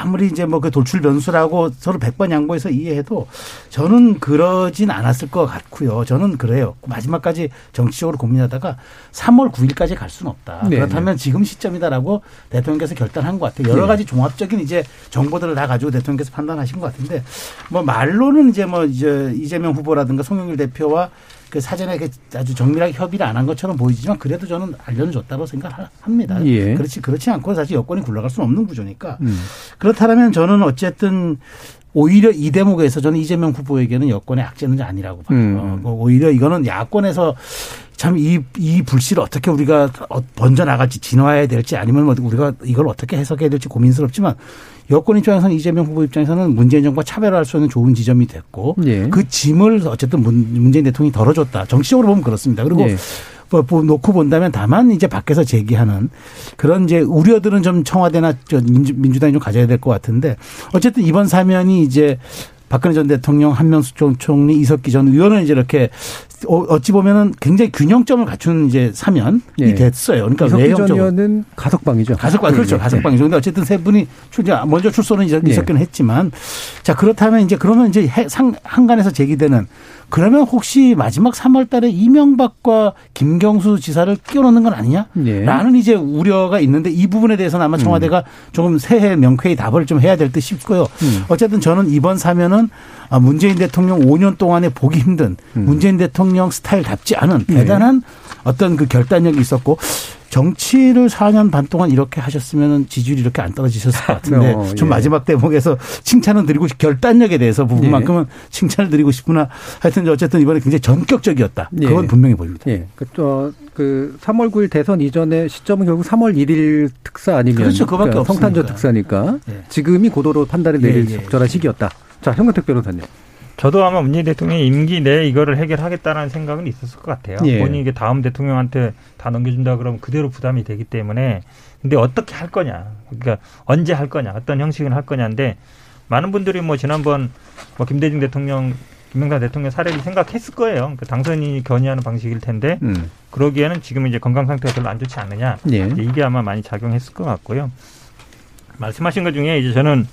아무리 이제 뭐 그 돌출 변수라고 서로 백 번 양보해서 이해해도 저는 그러진 않았을 것 같고요. 저는 그래요. 마지막까지 정치적으로 고민하다가 3월 9일까지 갈 수는 없다. 네, 그렇다면 지금 시점이다라고 대통령께서 결단한 것 같아요. 여러 네. 가지 종합적인 이제 정보들을 다 가지고 대통령께서 판단하신 것 같은데 뭐 말로는 이제 뭐 이제 이재명 후보라든가 송영길 대표와 그 사전에 이렇게 아주 정밀하게 협의를 안 한 것처럼 보이지만 그래도 저는 알려줬다고 생각합니다. 예. 그렇지 그렇지 않고 사실 여권이 굴러갈 수는 없는 구조니까 음. 그렇다면 저는 어쨌든 오히려 이 대목에서 저는 이재명 후보에게는 여권의 악재는 아니라고 봐요. 음. 어, 뭐 오히려 이거는 야권에서 참 이 이 불씨를 어떻게 우리가 어, 번져 나갈지 진화해야 될지 아니면 뭐 우리가 이걸 어떻게 해석해야 될지 고민스럽지만 여권 입장에서는 이재명 후보 입장에서는 문재인 정부와 차별화할 수 있는 좋은 지점이 됐고 예. 그 짐을 어쨌든 문- 문재인 대통령이 덜어줬다. 정치적으로 보면 그렇습니다. 그리고 예. 뭐, 뭐 놓고 본다면 다만 이제 밖에서 제기하는 그런 이제 우려들은 좀 청와대나 저 민주, 민주당이 좀 가져야 될 것 같은데 어쨌든 이번 사면이 이제 박근혜 전 대통령 한명수 전 총리 이석기 전 의원을 이제 이렇게 어, 찌 보면은 굉장히 균형점을 갖춘 이제 사면이 예. 됐어요. 그러니까 이석기 전. 의원은 가석방이죠. 가석방 그렇죠 예. 가석방이죠. 근데 어쨌든 세 분이 출전 먼저 출소는 이석- 예. 이석기는 했지만 자 그렇다면 이제 그러면 이제 해- 상 한간에서 제기되는 그러면 혹시 마지막 3월달에 이명박과 김경수 지사를 끼워넣는 건 아니냐? 예. 라는 이제 우려가 있는데 이 부분에 대해서는 아마 청와대가 조금 새해 명쾌히 답을 좀 해야 될 듯 싶고요. 음. 어쨌든 저는 이번 사면은 아, 문재인 대통령 5년 동안에 보기 힘든 음. 문재인 대통령 스타일답지 않은 네. 대단한 어떤 그 결단력이 있었고 정치를 4년 반 동안 이렇게 하셨으면 지지율이 이렇게 안 떨어지셨을 것 같은데 어, 좀 예. 마지막 대목에서 칭찬은 드리고 싶- 결단력에 대해서 부분만큼은 칭찬을 드리고 싶구나. 하여튼 어쨌든 이번에 굉장히 전격적이었다. 예. 그건 분명히 보입니다. 예. 그, 어, 그 3월 9일 대선 이전에 시점은 결국 3월 1일 특사 아니면 그렇죠. 그거밖에 그러니까 성탄절. 특사니까 예. 지금이 고도로 판단을 내릴 예, 예. 적절한 시기였다. 자, 현근택 변호사님. 저도 아마 문재인 대통령이 임기 내에 이거를 해결하겠다는 생각은 있었을 것 같아요. 예. 본인이 이게 다음 대통령한테 다 넘겨준다 그러면 그대로 부담이 되기 때문에 근데 어떻게 할 거냐, 그러니까 언제 할 거냐, 어떤 형식은 할 거냐인데 많은 분들이 뭐 지난번 뭐 김대중 대통령, 김영삼 대통령 사례를 생각했을 거예요. 그 당선인이 견의하는 방식일 텐데 음. 그러기에는 지금 이제 건강 상태가 별로 안 좋지 않느냐. 예. 이게 아마 많이 작용했을 것 같고요. 말씀하신 것 중에 이제 저는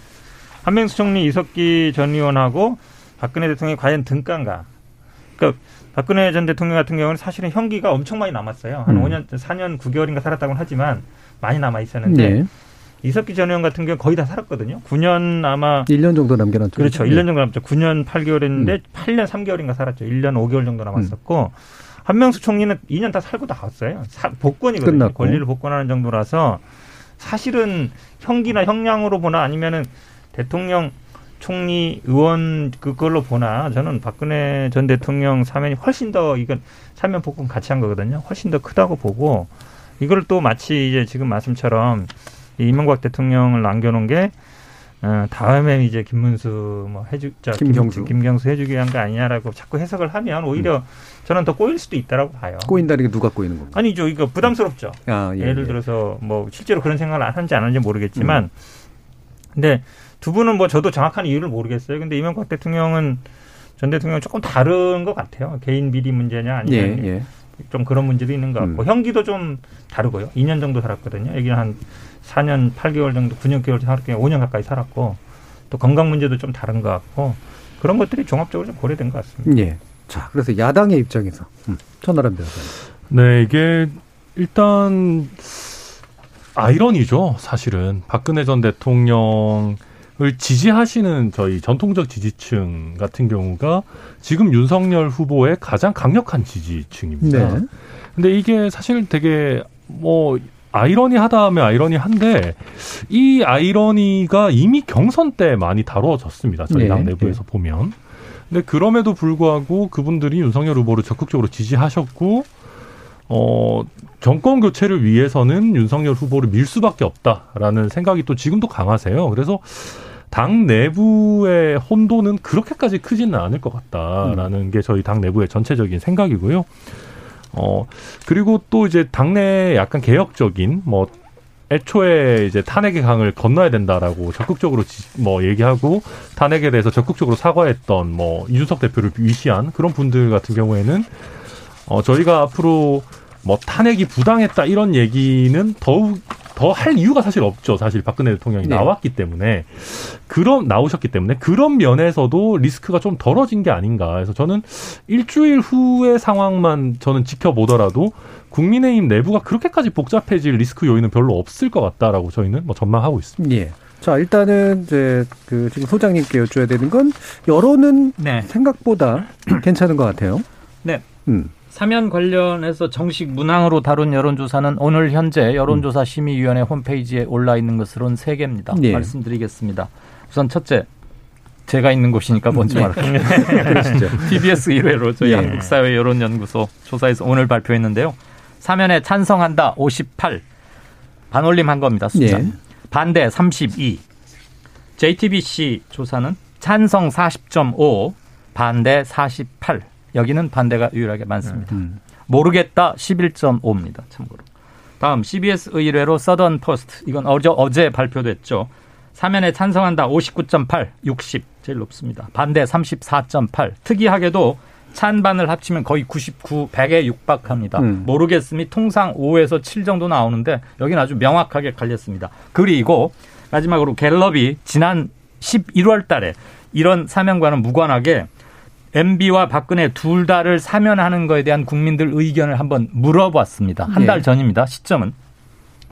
한명수 총리 이석기 전 의원하고 박근혜 대통령이 과연 등가인가. 그러니까 박근혜 전 대통령 같은 경우는 사실은 형기가 엄청 많이 남았어요. 한 음. 5년, 4년 9개월인가 살았다고는 하지만 많이 남아 있었는데 네. 이석기 전 의원 같은 경우 거의 다 살았거든요. 9년 아마 1년 정도 남겨놨죠. 그렇죠. 예. 1년 정도 남았죠. 9년 8개월했는데 음. 8년 3개월인가 살았죠. 1년 5개월 정도 남았었고 한명수 총리는 2년 다 살고 나왔어요. 사- 복권이거든요. 끝났고. 권리를 복권하는 정도라서 사실은 형기나 형량으로 보나 아니면은 대통령 총리 의원 그걸로 보나 저는 박근혜 전 대통령 사면이 훨씬 더 이건 사면 복권 같이 한 거거든요. 훨씬 더 크다고 보고 이걸 또 마치 이제 지금 말씀처럼 이 이명박 대통령을 남겨놓은 게 어, 다음에 이제 김문수 뭐 해주 자, 김경수. 김, 김경수 해주기 위한 거 아니냐라고 자꾸 해석을 하면 오히려 저는 더 꼬일 수도 있다라고 봐요. 꼬인다는 게 누가 꼬이는 건가? 아니죠. 이거 부담스럽죠. 아, 예, 예를 예. 들어서 뭐 실제로 그런 생각을 안 하는지 안 하는지 모르겠지만 음. 근데 두 분은 뭐 저도 정확한 이유를 모르겠어요. 근데 이명박 대통령은 전 대통령 조금 다른 것 같아요. 개인 비리 문제냐 예, 아니면 예. 좀 그런 문제도 있는 것 같고 음. 형기도 좀 다르고요. 2년 정도 살았거든요. 여기는 한 4년 8개월 정도 9년 개월 살았고 5년 가까이 살았고 또 건강 문제도 좀 다른 것 같고 그런 것들이 종합적으로 좀 고려된 것 같습니다. 예. 자, 그래서 야당의 입장에서 음, 천하람 변호사님. 네, 이게 일단 아이러니죠, 사실은. 박근혜 전 대통령 을 지지하시는 저희 전통적 지지층 같은 경우가 지금 윤석열 후보의 가장 강력한 지지층입니다. 네. 근데 이게 사실 되게 뭐 아이러니하다 하면 아이러니한데 이 아이러니가 이미 경선 때 많이 다뤄졌습니다. 저희 네. 당 내부에서 보면. 근데 그럼에도 불구하고 그분들이 윤석열 후보를 적극적으로 지지하셨고 어 정권 교체를 위해서는 윤석열 후보를 밀 수밖에 없다라는 생각이 또 지금도 강하세요. 그래서 당 내부의 혼돈은 그렇게까지 크지는 않을 것 같다라는 게 저희 당 내부의 전체적인 생각이고요. 어 그리고 또 이제 당내 약간 개혁적인 뭐 애초에 이제 탄핵의 강을 건너야 된다라고 적극적으로 지, 뭐 얘기하고 탄핵에 대해서 적극적으로 사과했던 뭐 이준석 대표를 위시한 그런 분들 같은 경우에는 어 저희가 앞으로 뭐 탄핵이 부당했다 이런 얘기는 더욱 더 할 이유가 사실 없죠. 사실 박근혜 대통령이 네. 나왔기 때문에 그런 나오셨기 때문에 그런 면에서도 리스크가 좀 덜어진 게 아닌가. 그래서 저는 일주일 후의 상황만 저는 지켜보더라도 국민의힘 내부가 그렇게까지 복잡해질 리스크 요인은 별로 없을 것 같다라고 저희는 뭐 전망하고 있습니다. 예. 자, 일단은 이제 그 지금 소장님께 여쭤야 되는 건 여론은 네. 생각보다 괜찮은 것 같아요. 네. 음. 사면 관련해서 정식 문항으로 다룬 여론조사는 오늘 현재 여론조사 심의위원회 홈페이지에 올라 있는 것으로는 세 개입니다. 예. 말씀드리겠습니다. 우선 첫째, 제가 있는 곳이니까 먼저 네. 말할게요. 그러시죠. TBS 1회로 저희 예. 한국사회 여론연구소 조사에서 오늘 발표했는데요. 사면에 찬성한다 58 반올림한 겁니다. 숫자. 예. 반대 32. JTBC 조사는 찬성 40.5 반대 48. 여기는 반대가 유일하게 많습니다. 음. 모르겠다 11.5입니다. 참고로. 다음 CBS 의뢰로 서던 포스트 이건 어제 어제 발표됐죠. 사면에 찬성한다 59.8, 60 제일 높습니다. 반대 34.8. 특이하게도 찬반을 합치면 거의 99, 100에 육박합니다. 음. 모르겠음이 통상 5에서 7 정도 나오는데 여기는 아주 명확하게 갈렸습니다. 그리고 마지막으로 갤럽이 지난 11월 달에 이런 사면과는 무관하게 MB와 박근혜 둘 다를 사면하는 거에 대한 국민들 의견을 한번 물어봤습니다. 한달 네. 전입니다. 시점은.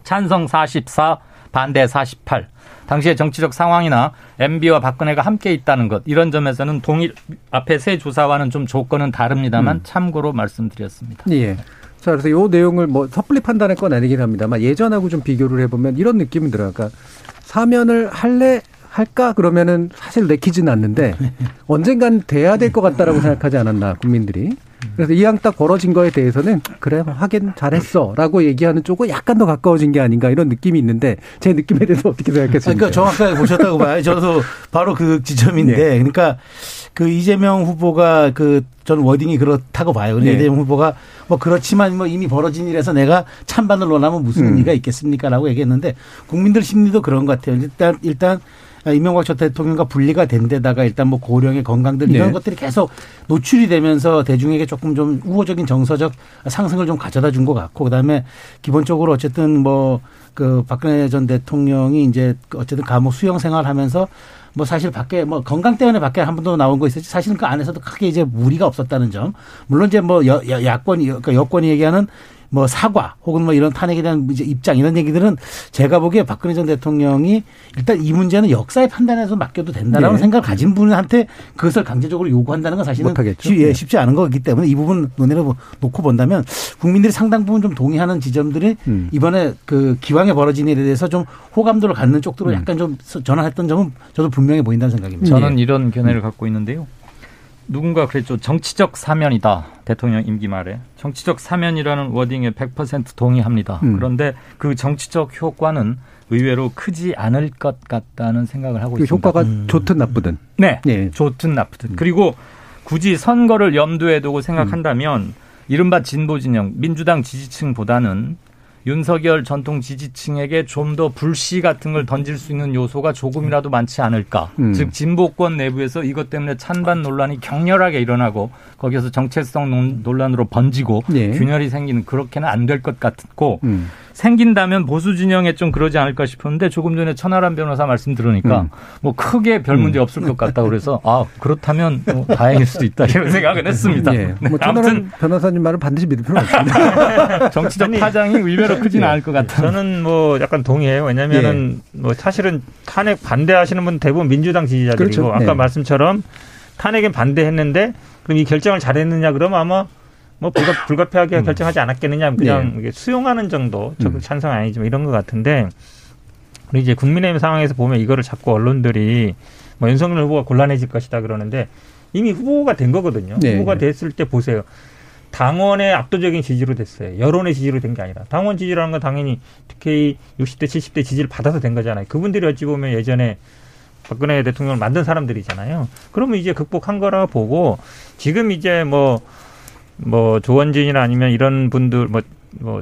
찬성 44, 반대 48. 당시의 정치적 상황이나 MB와 박근혜가 함께 있다는 것 이런 점에서는 동일 앞에 세 조사와는 좀 조건은 다릅니다만 음. 참고로 말씀드렸습니다. 예. 자, 그래서 요 내용을 뭐 섣불리 판단할 건 아니긴 합니다만 예전하고 좀 비교를 해보면 이런 느낌이 들어요. 그러니까 사면을 할래 할까 그러면은 사실 내키지는 않는데 언젠간 돼야 될 것 같다라고 생각하지 않았나 국민들이. 그래서 이왕 딱 벌어진 거에 대해서는 그래 하긴 잘했어라고 얘기하는 쪽은 약간 더 가까워진 게 아닌가 이런 느낌이 있는데 제 느낌에 대해서 어떻게 생각했습니까? 그러니까 정확하게 보셨다고 봐요. 저도 바로 그 지점인데, 네. 그러니까 그 이재명 후보가 그 저는 워딩이 그렇다고 봐요. 그러니까 네. 이재명 후보가 뭐 그렇지만 뭐 이미 벌어진 일에서 내가 찬반을 논하면 무슨 음. 의미가 있겠습니까라고 얘기했는데 국민들 심리도 그런 것 같아요. 일단 일단 이명박 전 대통령과 분리가 된 데다가 일단 뭐 고령의 건강들 이런 네. 것들이 계속 노출이 되면서 대중에게 조금 좀 우호적인 정서적 상승을 좀 가져다 준 것 같고 그다음에 기본적으로 어쨌든 뭐 그 박근혜 전 대통령이 이제 그 어쨌든 감옥 수용 생활하면서 뭐 사실 밖에 뭐 건강 때문에 밖에 한 번도 나온 거 있었지 사실은 그 안에서도 크게 이제 무리가 없었다는 점 물론 이제 뭐 여, 여, 야권이 그러니까 여권이 얘기하는 뭐 사과 혹은 뭐 이런 탄핵에 대한 이제 입장 이런 얘기들은 제가 보기에 박근혜 전 대통령이 일단 이 문제는 역사의 판단에서 맡겨도 된다라는 네. 생각을 가진 분한테 그것을 강제적으로 요구한다는 건 사실은. 쉽, 예, 네. 쉽지 않은 거기 때문에 이 부분 논의를 뭐 놓고 본다면 국민들이 상당 부분 좀 동의하는 지점들이 음. 이번에 그 기왕에 벌어진 일에 대해서 좀 호감도를 갖는 쪽으로 음. 약간 좀 전환했던 점은 저도 분명히 보인다는 생각입니다. 저는 이런 견해를 갖고 있는데요. 누군가 그랬죠. 정치적 사면이다. 대통령 임기 말에. 정치적 사면이라는 워딩에 100% 동의합니다. 음. 그런데 그 정치적 효과는 의외로 크지 않을 것 같다는 생각을 하고 그 있습니다. 효과가 좋든 나쁘든. 네. 예. 좋든 나쁘든. 그리고 굳이 선거를 염두에 두고 생각한다면 이른바 진보 진영, 민주당 지지층보다는 윤석열 전통 지지층에게 좀 더 불씨 같은 걸 던질 수 있는 요소가 조금이라도 많지 않을까. 음. 즉 진보권 내부에서 이것 때문에 찬반 논란이 격렬하게 일어나고 거기서 정체성 논- 논란으로 번지고 예. 균열이 생기는 그렇게는 안 될 것 같고 음. 생긴다면 보수 진영에 좀 그러지 않을까 싶었는데 조금 전에 천하람 변호사 말씀 들으니까 음. 뭐 크게 별 문제 없을 것 같다 그래서 아 그렇다면 뭐 다행일 수도 있다 이런 생각은 했습니다. 예. 네, 뭐 아무튼 천하람 변호사님 말은 반드시 믿을 필요는 없습니다. 정치적 아니, 파장이 의외로 크지는 예. 않을 것 같다. 저는 뭐 약간 동의해요. 왜냐면은 뭐 사실은 탄핵 반대하시는 분 대부분 민주당 지지자들이고 그렇죠. 아까 네. 말씀처럼 탄핵에 반대했는데 그럼 이 결정을 잘했느냐 그러면 아마 뭐 불가, 불가피하게 결정하지 않았겠느냐 그냥 이게 수용하는 정도 적극 음. 찬성 아니지만 이런 것 같은데 우리 이제 국민의힘 상황에서 보면 이거를 자꾸 언론들이 뭐 윤석열 후보가 곤란해질 것이다 그러는데 이미 후보가 된 거거든요. 네. 후보가 됐을 때 보세요. 당원의 압도적인 지지로 됐어요. 여론의 지지로 된 게 아니라. 당원 지지라는 건 당연히 특히 60대, 70대 지지를 받아서 된 거잖아요. 그분들이 어찌 보면 예전에 박근혜 대통령을 만든 사람들이잖아요. 그러면 이제 극복한 거라 보고 지금 이제 뭐, 뭐 조원진이나 아니면 이런 분들 뭐, 뭐,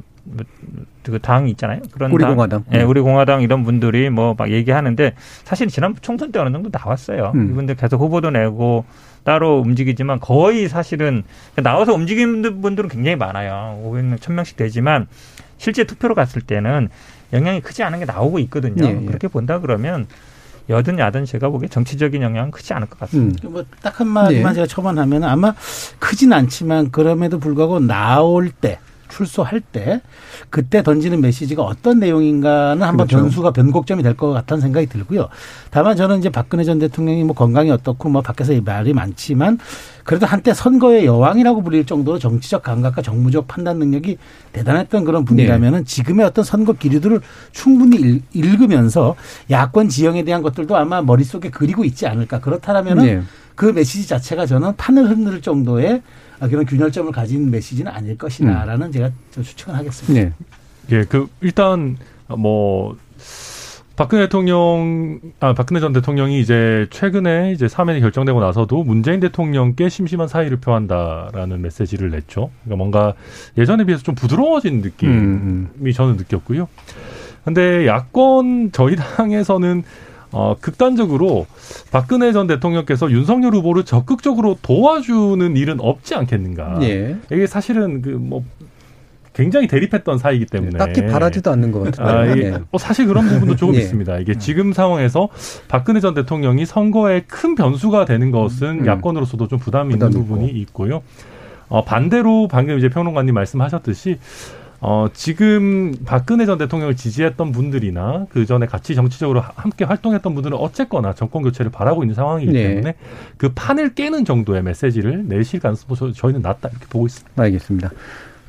그당 있잖아요. 그런 우리 당, 공화당. 예, 우리 공화당 이런 분들이 뭐 막 얘기하는데 사실 지난 총선 때 어느 정도 나왔어요. 음. 이분들 계속 후보도 내고 따로 움직이지만 거의 사실은 나와서 움직이는 분들은 굉장히 많아요. 500명, 1000명씩 되지만 실제 투표로 갔을 때는 영향이 크지 않은 게 나오고 있거든요. 예, 예. 그렇게 본다 그러면 여든 야든 제가 보기에 정치적인 영향은 크지 않을 것 같습니다. 음. 뭐딱 한마디만 네. 제가 처반하면 아마 크진 않지만 그럼에도 불구하고 나올 때 출소할 때 그때 던지는 메시지가 어떤 내용인가는 한번 그렇죠. 변수가 변곡점이 될 것 같다는 생각이 들고요. 다만 저는 이제 박근혜 전 대통령이 뭐 건강이 어떻고 뭐 밖에서 말이 많지만 그래도 한때 선거의 여왕이라고 불릴 정도로 정치적 감각과 정무적 판단 능력이 대단했던 그런 분이라면은 지금의 어떤 선거 기류들을 충분히 읽- 읽으면서 야권 지형에 대한 것들도 아마 머릿속에 그리고 있지 않을까. 그렇다면은 예. 그 메시지 자체가 저는 판을 흔들 정도의 그런 균열점을 가진 메시지는 아닐 것이다라는 제가 좀 추측을 하겠습니다. 예. 예, 그 일단 뭐 박근혜 대통령 아 박근혜 전 대통령이 이제 최근에 이제 사면이 결정되고 나서도 문재인 대통령께 심심한 사의를 표한다라는 메시지를 냈죠. 그러니까 뭔가 예전에 비해서 좀 부드러워진 느낌이 음, 저는 느꼈고요. 근데 야권 저희 당에서는 어, 극단적으로 박근혜 전 대통령께서 윤석열 후보를 적극적으로 도와주는 일은 없지 않겠는가. 예. 이게 사실은 그뭐 굉장히 대립했던 사이기 때문에 딱히 바라지도 않는 것 같은데. 아, 예. 뭐 사실 그런 부분도 조금 예. 있습니다. 이게 지금 상황에서 박근혜 전 대통령이 선거에 큰 변수가 되는 것은 음. 야권으로서도 좀 부담이 있는 부담이 부분이 있고요. 어, 반대로 방금 이제 평론가님 말씀하셨듯이 어, 지금 박근혜 전 대통령을 지지했던 분들이나 그 전에 같이 정치적으로 하- 함께 활동했던 분들은 어쨌거나 정권 교체를 바라고 있는 상황이기 네. 때문에 그 판을 깨는 정도의 메시지를 내실 가능성도 저- 저희는 낮다 이렇게 보고 있습니다. 알겠습니다.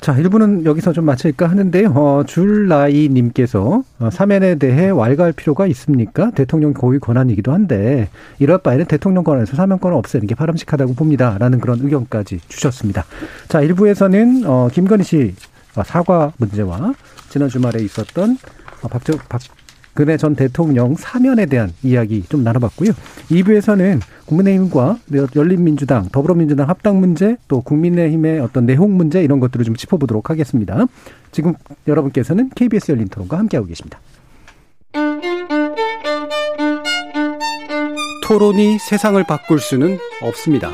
자, 1부는 여기서 좀 마칠까 하는데요. 어, 줄라이 님께서 어, 사면에 대해 왈가할 필요가 있습니까? 대통령 고유 권한이기도 한데 이럴 바에는 대통령 권한에서 사면권을 없애는 게 바람직하다고 봅니다. 라는 그런 의견까지 주셨습니다. 자, 1부에서는 어, 김건희 씨 어, 사과 문제와 지난 주말에 있었던 어, 박정, 박근혜 전 대통령 사면에 대한 이야기 좀 나눠봤고요. 2부에서는 국민의힘과 열린민주당, 더불어민주당 합당 문제, 또 국민의힘의 어떤 내용 문제 이런 것들을 좀 짚어보도록 하겠습니다. 지금 여러분께서는 KBS 열린 토론과 함께하고 계십니다. 토론이 세상을 바꿀 수는 없습니다.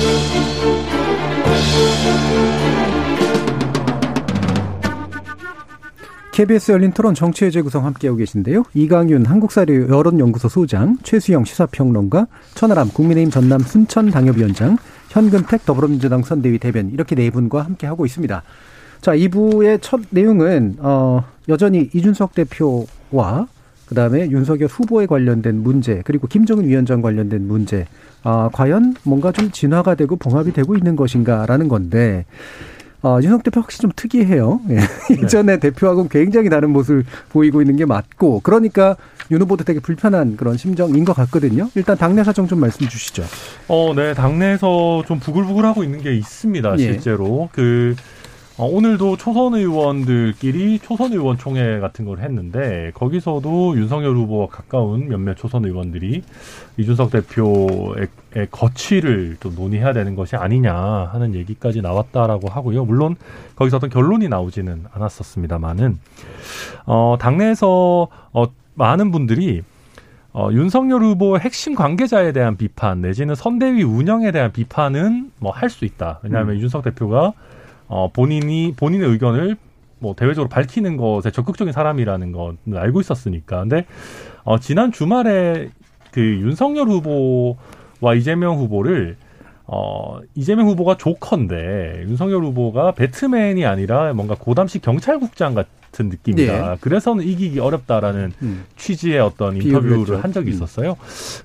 KBS 열린 토론 정치의 재구성 함께하고 계신데요. 이강윤 한국사료 여론연구소 소장, 최수영 시사평론가, 천하람 국민의힘 전남 순천 당협위원장, 현근택 더불어민주당 선대위 대변 이렇게 네 분과 함께하고 있습니다. 자, 2부의 첫 내용은 어 여전히 이준석 대표와 그다음에 윤석열 후보에 관련된 문제 그리고 김정은 위원장 관련된 문제 아 과연 뭔가 좀 진화가 되고 봉합이 되고 있는 것인가라는 건데 어, 윤석 대표 확실히 좀 특이해요. 예. 예전에 대표하고는 굉장히 다른 모습을 보이고 있는 게 맞고 그러니까 윤 후보도 되게 불편한 그런 심정인 것 같거든요. 일단 당내 사정 좀 말씀 주시죠. 어, 네. 당내에서 좀 부글부글하고 있는 게 있습니다. 예. 실제로. 그, 어, 오늘도 초선 의원들끼리 초선 의원 총회 같은 걸 했는데 거기서도 윤석열 후보와 가까운 몇몇 초선 의원들이 이준석 대표의 의 거취를 또 논의해야 되는 것이 아니냐 하는 얘기까지 나왔다라고 하고요. 물론 거기서 어떤 결론이 나오지는 않았었습니다만은 어, 당내에서 어, 많은 분들이 어, 윤석열 후보 핵심 관계자에 대한 비판 내지는 선대위 운영에 대한 비판은 뭐 할 수 있다. 왜냐하면 음. 이준석 대표가 어, 본인이 본인의 의견을 뭐 대외적으로 밝히는 것에 적극적인 사람이라는 건 알고 있었으니까. 근데 어, 지난 주말에 그 윤석열 후보와 이재명 후보를 어, 이재명 후보가 조커인데 윤석열 후보가 배트맨이 아니라 뭔가 고담식 경찰국장 같은 느낌이다. 네. 그래서는 이기기 어렵다라는 음. 취지의 어떤 인터뷰를. 한 적이 음. 있었어요.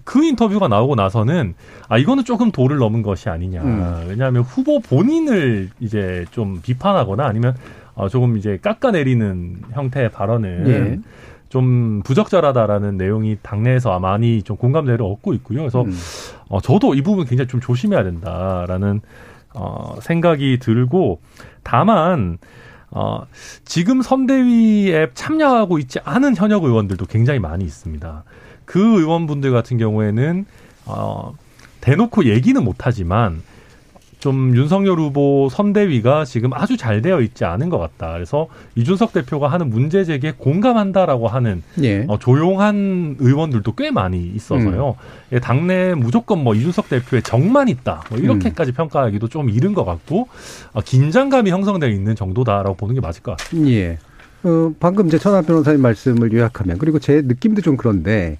그 인터뷰가 나오고 나서는 아 이거는 조금 도를 넘은 것이 아니냐. 음. 왜냐하면 후보 본인을 이제 좀 비판하거나 아니면 어, 조금 이제 깎아내리는 형태의 발언은 예. 좀 부적절하다라는 내용이 당내에서 많이 좀 공감대를 얻고 있고요. 그래서 음. 어, 저도 이 부분 굉장히 좀 조심해야 된다라는 어, 생각이 들고 다만 어, 지금 선대위에 참여하고 있지 않은 현역 의원들도 굉장히 많이 있습니다. 그 의원분들 같은 경우에는 어, 대놓고 얘기는 못하지만 좀 윤석열 후보 선대위가 지금 아주 잘 되어 있지 않은 것 같다. 그래서 이준석 대표가 하는 문제 제기에 공감한다라고 하는 예. 어, 조용한 의원들도 꽤 많이 있어서요. 예, 당내 무조건 뭐 이준석 대표의 정만 있다. 뭐 이렇게까지 평가하기도 좀 이른 것 같고 어, 긴장감이 형성되어 있는 정도다라고 보는 게 맞을 것 같습니다. 예. 어, 방금 제 천하 변호사님 말씀을 요약하면 그리고 제 느낌도 좀 그런데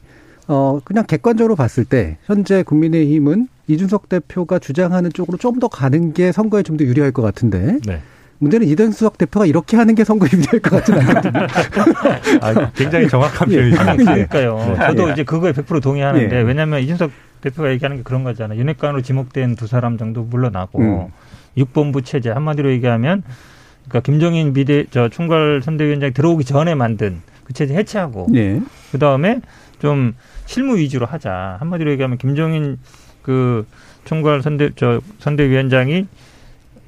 어, 그냥 객관적으로 봤을 때 현재 국민의힘은 이준석 대표가 주장하는 쪽으로 좀 더 가는 게 선거에 좀 더 유리할 것 같은데 네. 문제는 이준석 대표가 이렇게 하는 게 선거에 유리할 것 같지는 않거든요. 아, 굉장히 정확한 예. 표현이시네요. 아니, 그러니까요. 네. 저도 예. 이제 그거에 100% 동의하는데 예. 왜냐하면 이준석 대표가 얘기하는 게 그런 거잖아요. 윤핵관으로 지목된 두 사람 정도 물러나고 음. 육본부 체제 한마디로 얘기하면 그러니까 김정인 비대 저 총괄 선대위원장이 들어오기 전에 만든 그 체제 해체하고 예. 그 다음에 좀 실무 위주로 하자. 한마디로 얘기하면 김정인 그 총괄 선대 저 선대위원장이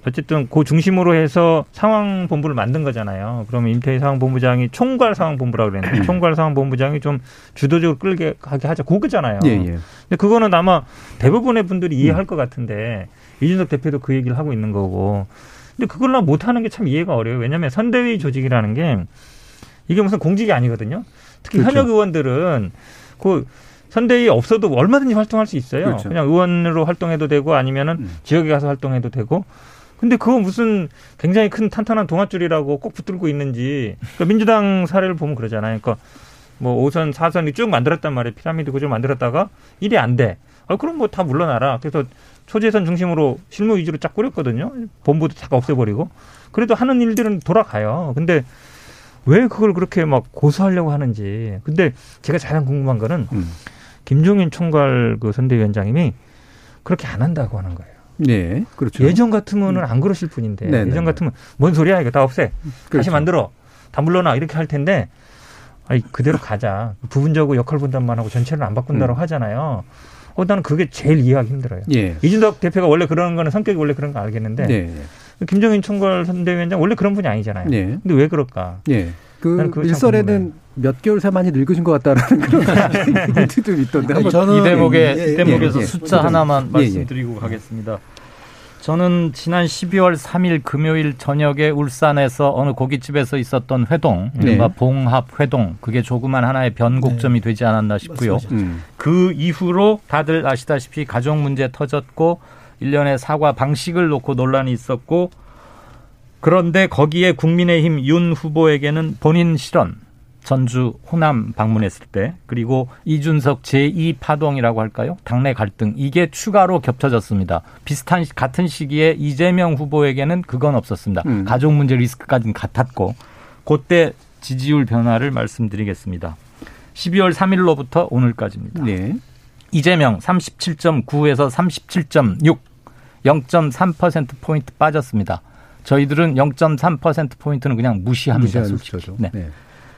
어쨌든 그 중심으로 해서 상황 본부를 만든 거잖아요. 그러면 임태희 상황 본부장이 총괄 상황 본부라고 그랬는데 총괄 상황 본부장이 좀 주도적으로 끌게 하게 하자 그거잖아요. 예, 예. 근데 그거는 아마 대부분의 분들이 이해할 것 같은데 이준석 대표도 그 얘기를 하고 있는 거고. 근데 그걸 못 하는 게 참 이해가 어려워요. 왜냐하면 선대위 조직이라는 게 이게 무슨 공직이 아니거든요. 특히 그렇죠. 현역 의원들은 그 선대위 없어도 얼마든지 활동할 수 있어요. 그렇죠. 그냥 의원으로 활동해도 되고 아니면은 음. 지역에 가서 활동해도 되고. 근데 그거 무슨 굉장히 큰 탄탄한 동아줄이라고 꼭 붙들고 있는지 그러니까 민주당 사례를 보면 그러잖아요. 그러니까 뭐 5선, 4선이 쭉 만들었단 말이에요. 피라미드 구조 만들었다가 일이 안 돼. 아, 그럼 뭐 다 물러나라. 그래서 초재선 중심으로 실무 위주로 쫙 꾸렸거든요. 본부도 다 없애버리고. 그래도 하는 일들은 돌아가요. 근데 왜 그걸 그렇게 막 고수하려고 하는지. 근데 제가 가장 궁금한 거는 음. 김종인 총괄 그 선대위원장님이 그렇게 안 한다고 하는 거예요. 네, 그렇죠. 예전 같으면은 안 그러실 분인데 네네네. 예전 같으면 뭔 소리야 이거 다 없애 다시 그렇죠. 만들어 다 물러나 이렇게 할 텐데 아니 그대로 가자 부분적으로 역할 분담만 하고 전체를 안 바꾼다고 음. 하잖아요. 어 나는 그게 제일 이해하기 힘들어요. 예. 이준석 대표가 원래 그런 거는 성격이 원래 그런 거 알겠는데 네. 김정인 총괄 선대위원장 원래 그런 분이 아니잖아요. 네. 근데 왜 그럴까? 예. 그 일설에는 몇 개월 새 많이 늙으신 것 같다라는 그런 얘기도 있던데. 아니, 저는 이 대목에 예, 예, 이 대목에서 예, 예. 숫자 예, 하나만 예, 예. 말씀드리고 가겠습니다. 저는 지난 12월 3일 금요일 저녁에 울산에서 어느 고깃집에서 있었던 회동, 네. 봉합 회동, 그게 조그만 하나의 변곡점이 되지 않았나 싶고요. 맞습니다. 음. 그 이후로 다들 아시다시피 가족 문제 터졌고 일련의 사과 방식을 놓고 논란이 있었고 그런데 거기에 국민의힘 윤 후보에게는 본인 실언 전주 호남 방문했을 때 그리고 이준석 제2 파동이라고 할까요? 당내 갈등 이게 추가로 겹쳐졌습니다. 비슷한 시- 같은 시기에 이재명 후보에게는 그건 없었습니다. 음. 가족 문제 리스크까지는 같았고 그때 지지율 변화를 말씀드리겠습니다. 12월 3일로부터 오늘까지입니다. 네. 이재명 37.9에서 37.6, 0.3% 포인트 빠졌습니다. 저희들은 0.3% 포인트는 그냥 무시합니다. 솔직히. 네. 네.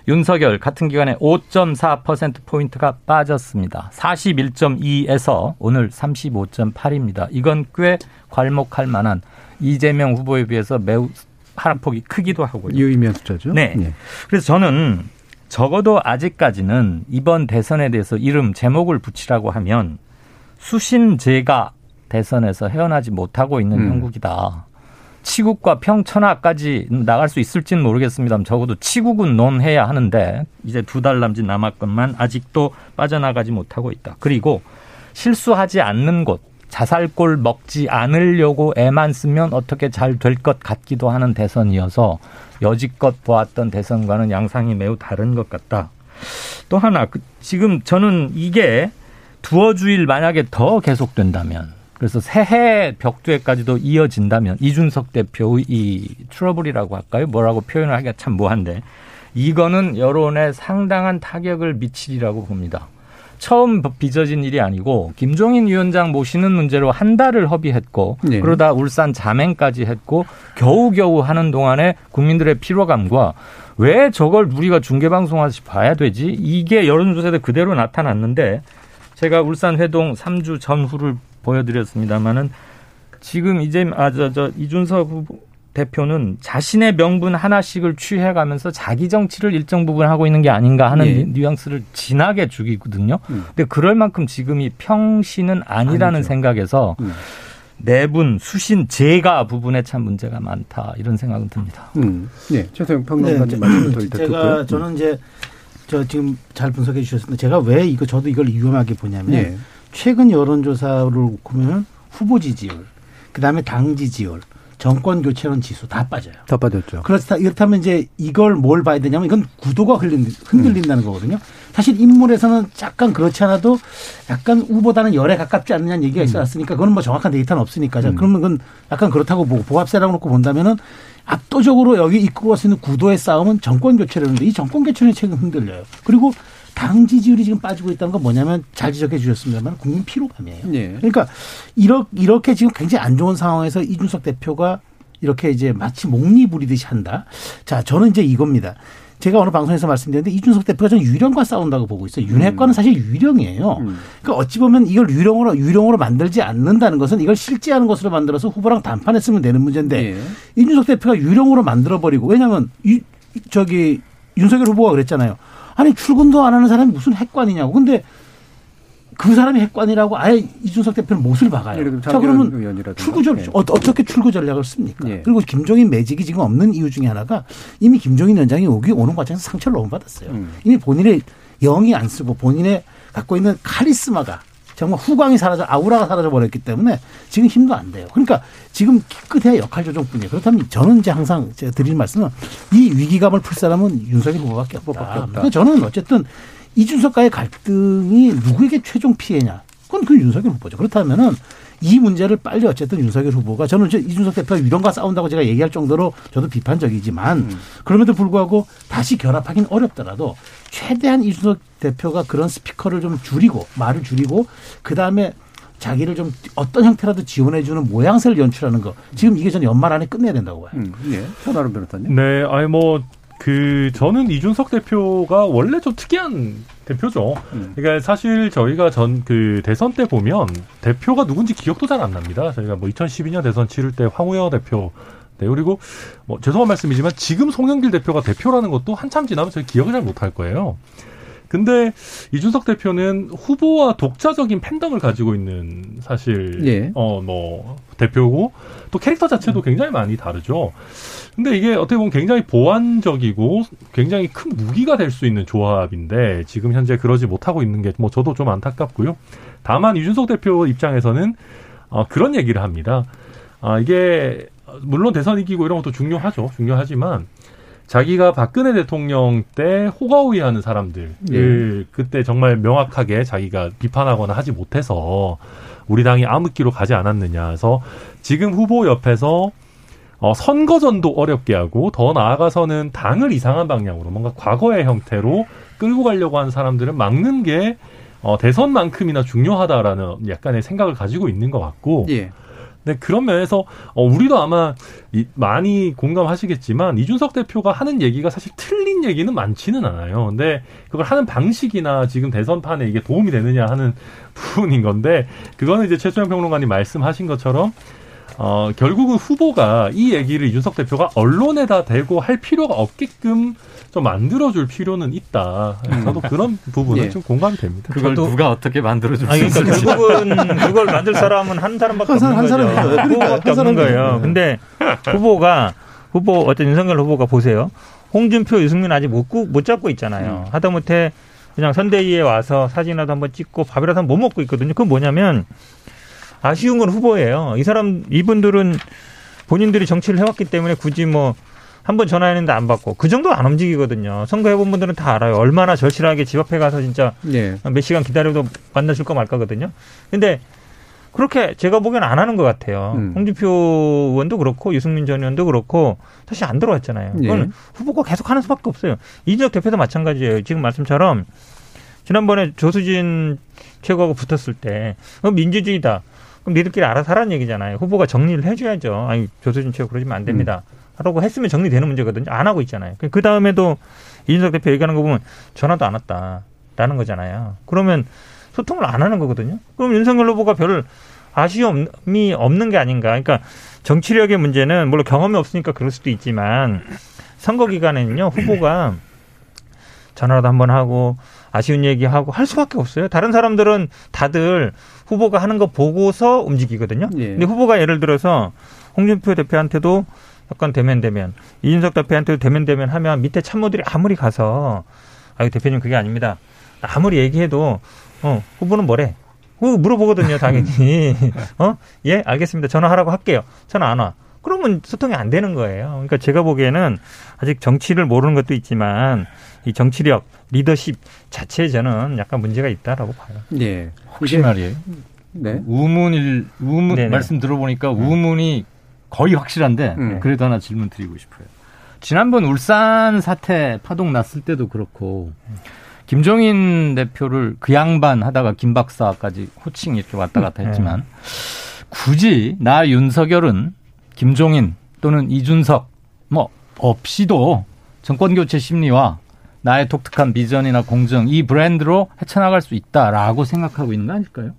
윤석열 같은 기간에 5.4% 포인트가 빠졌습니다. 41.2에서 오늘 35.8입니다. 이건 꽤 괄목할 만한 이재명 후보에 비해서 매우 하락폭이 크기도 하고요. 유의미한 숫자죠. 네. 예. 그래서 저는 적어도 아직까지는 이번 대선에 대해서 이름 제목을 붙이라고 하면 수신제가 대선에서 헤어나지 못하고 있는 음. 형국이다. 치국과 평천하까지 나갈 수 있을지는 모르겠습니다만 적어도 치국은 논해야 하는데 이제 두 달 남짓 남았건만 아직도 빠져나가지 못하고 있다. 그리고 실수하지 않는 곳 자살골 먹지 않으려고 애만 쓰면 어떻게 잘 될 것 같기도 하는 대선이어서 여지껏 보았던 대선과는 양상이 매우 다른 것 같다. 또 하나 그 지금 저는 이게 두어 주일 만약에 더 계속된다면 그래서 새해 벽두에까지도 이어진다면 이준석 대표의 이 트러블이라고 할까요? 뭐라고 표현을 하기가 참 뭐한데 이거는 여론에 상당한 타격을 미치리라고 봅니다. 처음 빚어진 일이 아니고 김종인 위원장 모시는 문제로 한 달을 허비했고 네. 그러다 울산 자맹까지 했고 겨우겨우 하는 동안에 국민들의 피로감과 왜 저걸 우리가 중계방송하듯이 봐야 되지? 이게 여론조사에 그대로 나타났는데 제가 울산 회동 3주 전후를 보여드렸습니다마는 지금 이제 아저 저 이준석 후보 대표는 자신의 명분 하나씩을 취해가면서 자기 정치를 일정 부분 하고 있는 게 아닌가 하는 예. 뉘앙스를 진하게 주기거든요. 음. 근데 그럴 만큼 지금이 평시는 아니라는 아니죠. 생각에서 음. 내분, 수신, 재가 부분에 참 문제가 많다 이런 생각은 듭니다. 음. 네. 최소영 네, 평론가님 제- 말씀을 더 제가 듣고요. 저는 이제 저 지금 잘 분석해 주셨습니다. 제가 왜 이거 저도 이걸 위험하게 보냐면 예. 최근 여론조사를 보면 후보 지지율, 그 다음에 당 지지율, 정권 교체론 지수 다 빠져요. 더 빠졌죠. 그렇다 이렇다면 이제 이걸 뭘 봐야 되냐면 이건 구도가 흘린, 흔들린다는 거거든요. 사실 인물에서는 약간 그렇지 않아도 약간 우보다는 열에 가깝지 않느냐는 얘기가 있었으니까 그건 뭐 정확한 데이터는 없으니까 자, 음. 그러면 그건 약간 그렇다고 보고 보합세라고 놓고 본다면은 압도적으로 여기 이끌고 갈수 있는 구도의 싸움은 정권 교체라는데 이 정권 교체는 최근 흔들려요. 그리고 당 지지율이 지금 빠지고 있다는 건 뭐냐면 잘 지적해 주셨습니다만 국민 피로감이에요. 네. 그러니까 이렇게, 이렇게 지금 굉장히 안 좋은 상황에서 이준석 대표가 이렇게 이제 마치 목리 부리듯이 한다. 자, 저는 이제 이겁니다. 제가 어느 방송에서 말씀드렸는데 이준석 대표가 저는 유령과 싸운다고 보고 있어요. 윤핵과는 사실 유령이에요. 그러니까 어찌 보면 이걸 유령으로 유령으로 만들지 않는다는 것은 이걸 실제하는 것으로 만들어서 후보랑 단판했으면 되는 문제인데 예. 이준석 대표가 유령으로 만들어 버리고 왜냐하면 이 저기 윤석열 후보가 그랬잖아요. 아니 출근도 안 하는 사람이 무슨 핵관이냐고. 근데 그 사람이 핵관이라고 아예 이준석 대표는 못을 박아요. 들면 자 그러면 의원이라든가. 출구 전 예. 어, 어떻게 출구 전략을 씁니까? 예. 그리고 김종인 매직이 지금 없는 이유 중에 하나가 이미 김종인 위원장이 오기 오는 과정에서 상처를 너무 받았어요. 음. 이미 본인의 영이 안 쓰고 본인의 갖고 있는 카리스마가 정말 후광이 사라져 아우라가 사라져 버렸기 때문에 지금 힘도 안 돼요. 그러니까 지금 끝에 역할 조정뿐이에요. 그렇다면 저는 이제 항상 제가 드리는 말씀은 이 위기감을 풀 사람은 윤석열 후보밖에 없다. 후보밖에 없다. 저는 어쨌든 이준석과의 갈등이 누구에게 최종 피해냐? 그건 그 윤석열 후보죠. 그렇다면은 이 문제를 빨리 어쨌든 윤석열 후보가 저는 이제 이준석 대표가 유령과 싸운다고 제가 얘기할 정도로 저도 비판적이지만 음. 그럼에도 불구하고 다시 결합하기는 어렵더라도 최대한 이준석 대표가 그런 스피커를 좀 줄이고 말을 줄이고 그 다음에 자기를 좀 어떤 형태라도 지원해주는 모양새를 연출하는 거 지금 이게 저는 연말 안에 끝내야 된다고 봐요. 음, 예. 전하른 변호사님. 네, 아니 뭐 그 저는 이준석 대표가 원래 좀 특이한 대표죠. 음. 그러니까 사실 저희가 전 그 대선 때 보면 대표가 누군지 기억도 잘 안 납니다. 저희가 뭐 2012년 대선 치를 때 황우여 대표 네, 그리고 뭐 죄송한 말씀이지만 지금 송영길 대표가 대표라는 것도 한참 지나면 저희 기억을 잘 못할 거예요. 근데 이준석 대표는 후보와 독자적인 팬덤을 가지고 있는 사실 예. 어뭐 대표고 또 캐릭터 자체도 굉장히 많이 다르죠. 근데 이게 어떻게 보면 굉장히 보완적이고 굉장히 큰 무기가 될 수 있는 조합인데 지금 현재 그러지 못하고 있는 게 뭐 저도 좀 안타깝고요. 다만 이준석 대표 입장에서는 어, 그런 얘기를 합니다. 아, 이게 물론 대선 이기고 이런 것도 중요하죠. 중요하지만 자기가 박근혜 대통령 때 호가호위하는 사람들 을 그때 정말 명확하게 자기가 비판하거나 하지 못해서 우리 당이 암흑기로 가지 않았느냐 해서 지금 후보 옆에서 어, 선거전도 어렵게 하고 더 나아가서는 당을 이상한 방향으로 뭔가 과거의 형태로 끌고 가려고 하는 사람들은 막는 게 어, 대선만큼이나 중요하다라는 약간의 생각을 가지고 있는 것 같고 예. 네, 그런 면에서 어, 우리도 아마 이, 많이 공감하시겠지만 이준석 대표가 하는 얘기가 사실 틀린 얘기는 많지는 않아요. 근데 그걸 하는 방식이나 지금 대선판에 이게 도움이 되느냐 하는 부분인 건데 그거는 이제 최수영 평론가님 말씀하신 것처럼 어, 결국은 후보가 이 얘기를 이준석 대표가 언론에다 대고 할 필요가 없게끔 좀 만들어줄 필요는 있다. 저도 그런 부분은 예. 좀 공감이 됩니다. 그걸 저도- 누가 어떻게 만들어줄 수 아니, 그러니까 있을지. 결국은 그걸 만들 사람은 한 사람밖에 한 사람, 없는 한 거죠. 그러니까 후보밖에 한 없는. 거예요. 네. 근데 후보가 후보 어떤 윤석열 후보가 보세요. 홍준표, 유승민 아직 못, 구- 못 잡고 있잖아요. 하다못해 그냥 선대위에 와서 사진이라도 한번 찍고 밥이라도 한번 못 먹고 있거든요. 그건 뭐냐면 아쉬운 건 후보예요. 이 사람 이분들은 본인들이 정치를 해왔기 때문에 굳이 뭐 한 번 전화했는데 안 받고 그 정도 안 움직이거든요. 선거 해본 분들은 다 알아요. 얼마나 절실하게 집 앞에 가서 진짜 예. 몇 시간 기다려도 만나줄까 말까거든요. 근데 그렇게 제가 보기엔 안 하는 것 같아요. 음. 홍준표 의원도 그렇고 유승민 전 의원도 그렇고 사실 안 들어왔잖아요. 예. 그건 후보가 계속 하는 수밖에 없어요. 이준석 대표도 마찬가지예요. 지금 말씀처럼 지난번에 조수진 최고하고 붙었을 때 어, 민주주의다. 그럼 니들끼리 알아서 하라는 얘기잖아요. 후보가 정리를 해줘야죠. 아니 조수진 최고 그러시면 안 됩니다. 하라고 했으면 정리되는 문제거든요. 안 하고 있잖아요. 그 다음에도 이준석 대표 얘기하는 거 보면 전화도 안 왔다라는 거잖아요. 그러면 소통을 안 하는 거거든요. 그럼 윤석열 후보가 별 아쉬움이 없는 게 아닌가. 그러니까 정치력의 문제는 물론 경험이 없으니까 그럴 수도 있지만 선거 기간에는요 후보가 전화라도 한번 하고 아쉬운 얘기하고 할 수밖에 없어요. 다른 사람들은 다들 후보가 하는 거 보고서 움직이거든요. 예. 근데 후보가 예를 들어서 홍준표 대표한테도 약간 대면 대면 이준석 대표한테도 대면 대면 하면 밑에 참모들이 아무리 가서 아유 대표님 그게 아닙니다. 아무리 얘기해도 어 후보는 뭐래? 그 물어보거든요 당연히 어예 알겠습니다 전화하라고 할게요 전화 안 와. 그러면 소통이 안 되는 거예요. 그러니까 제가 보기에는 아직 정치를 모르는 것도 있지만 이 정치력, 리더십 자체에 저는 약간 문제가 있다라고 봐요. 예. 혹시 말이에요. 네. 우문일 우문 네네. 말씀 들어보니까 우문이 거의 확실한데 음. 그래도 하나 질문 드리고 싶어요. 지난번 울산 사태 파동 났을 때도 그렇고 김종인 대표를 그 양반 하다가 김 박사까지 호칭 이렇게 왔다 갔다 했지만 굳이 나 윤석열은 김종인 또는 이준석 뭐 없이도 정권 교체 심리와 나의 독특한 비전이나 공정 이 브랜드로 헤쳐나갈 수 있다라고 생각하고 있는 거 아닐까요?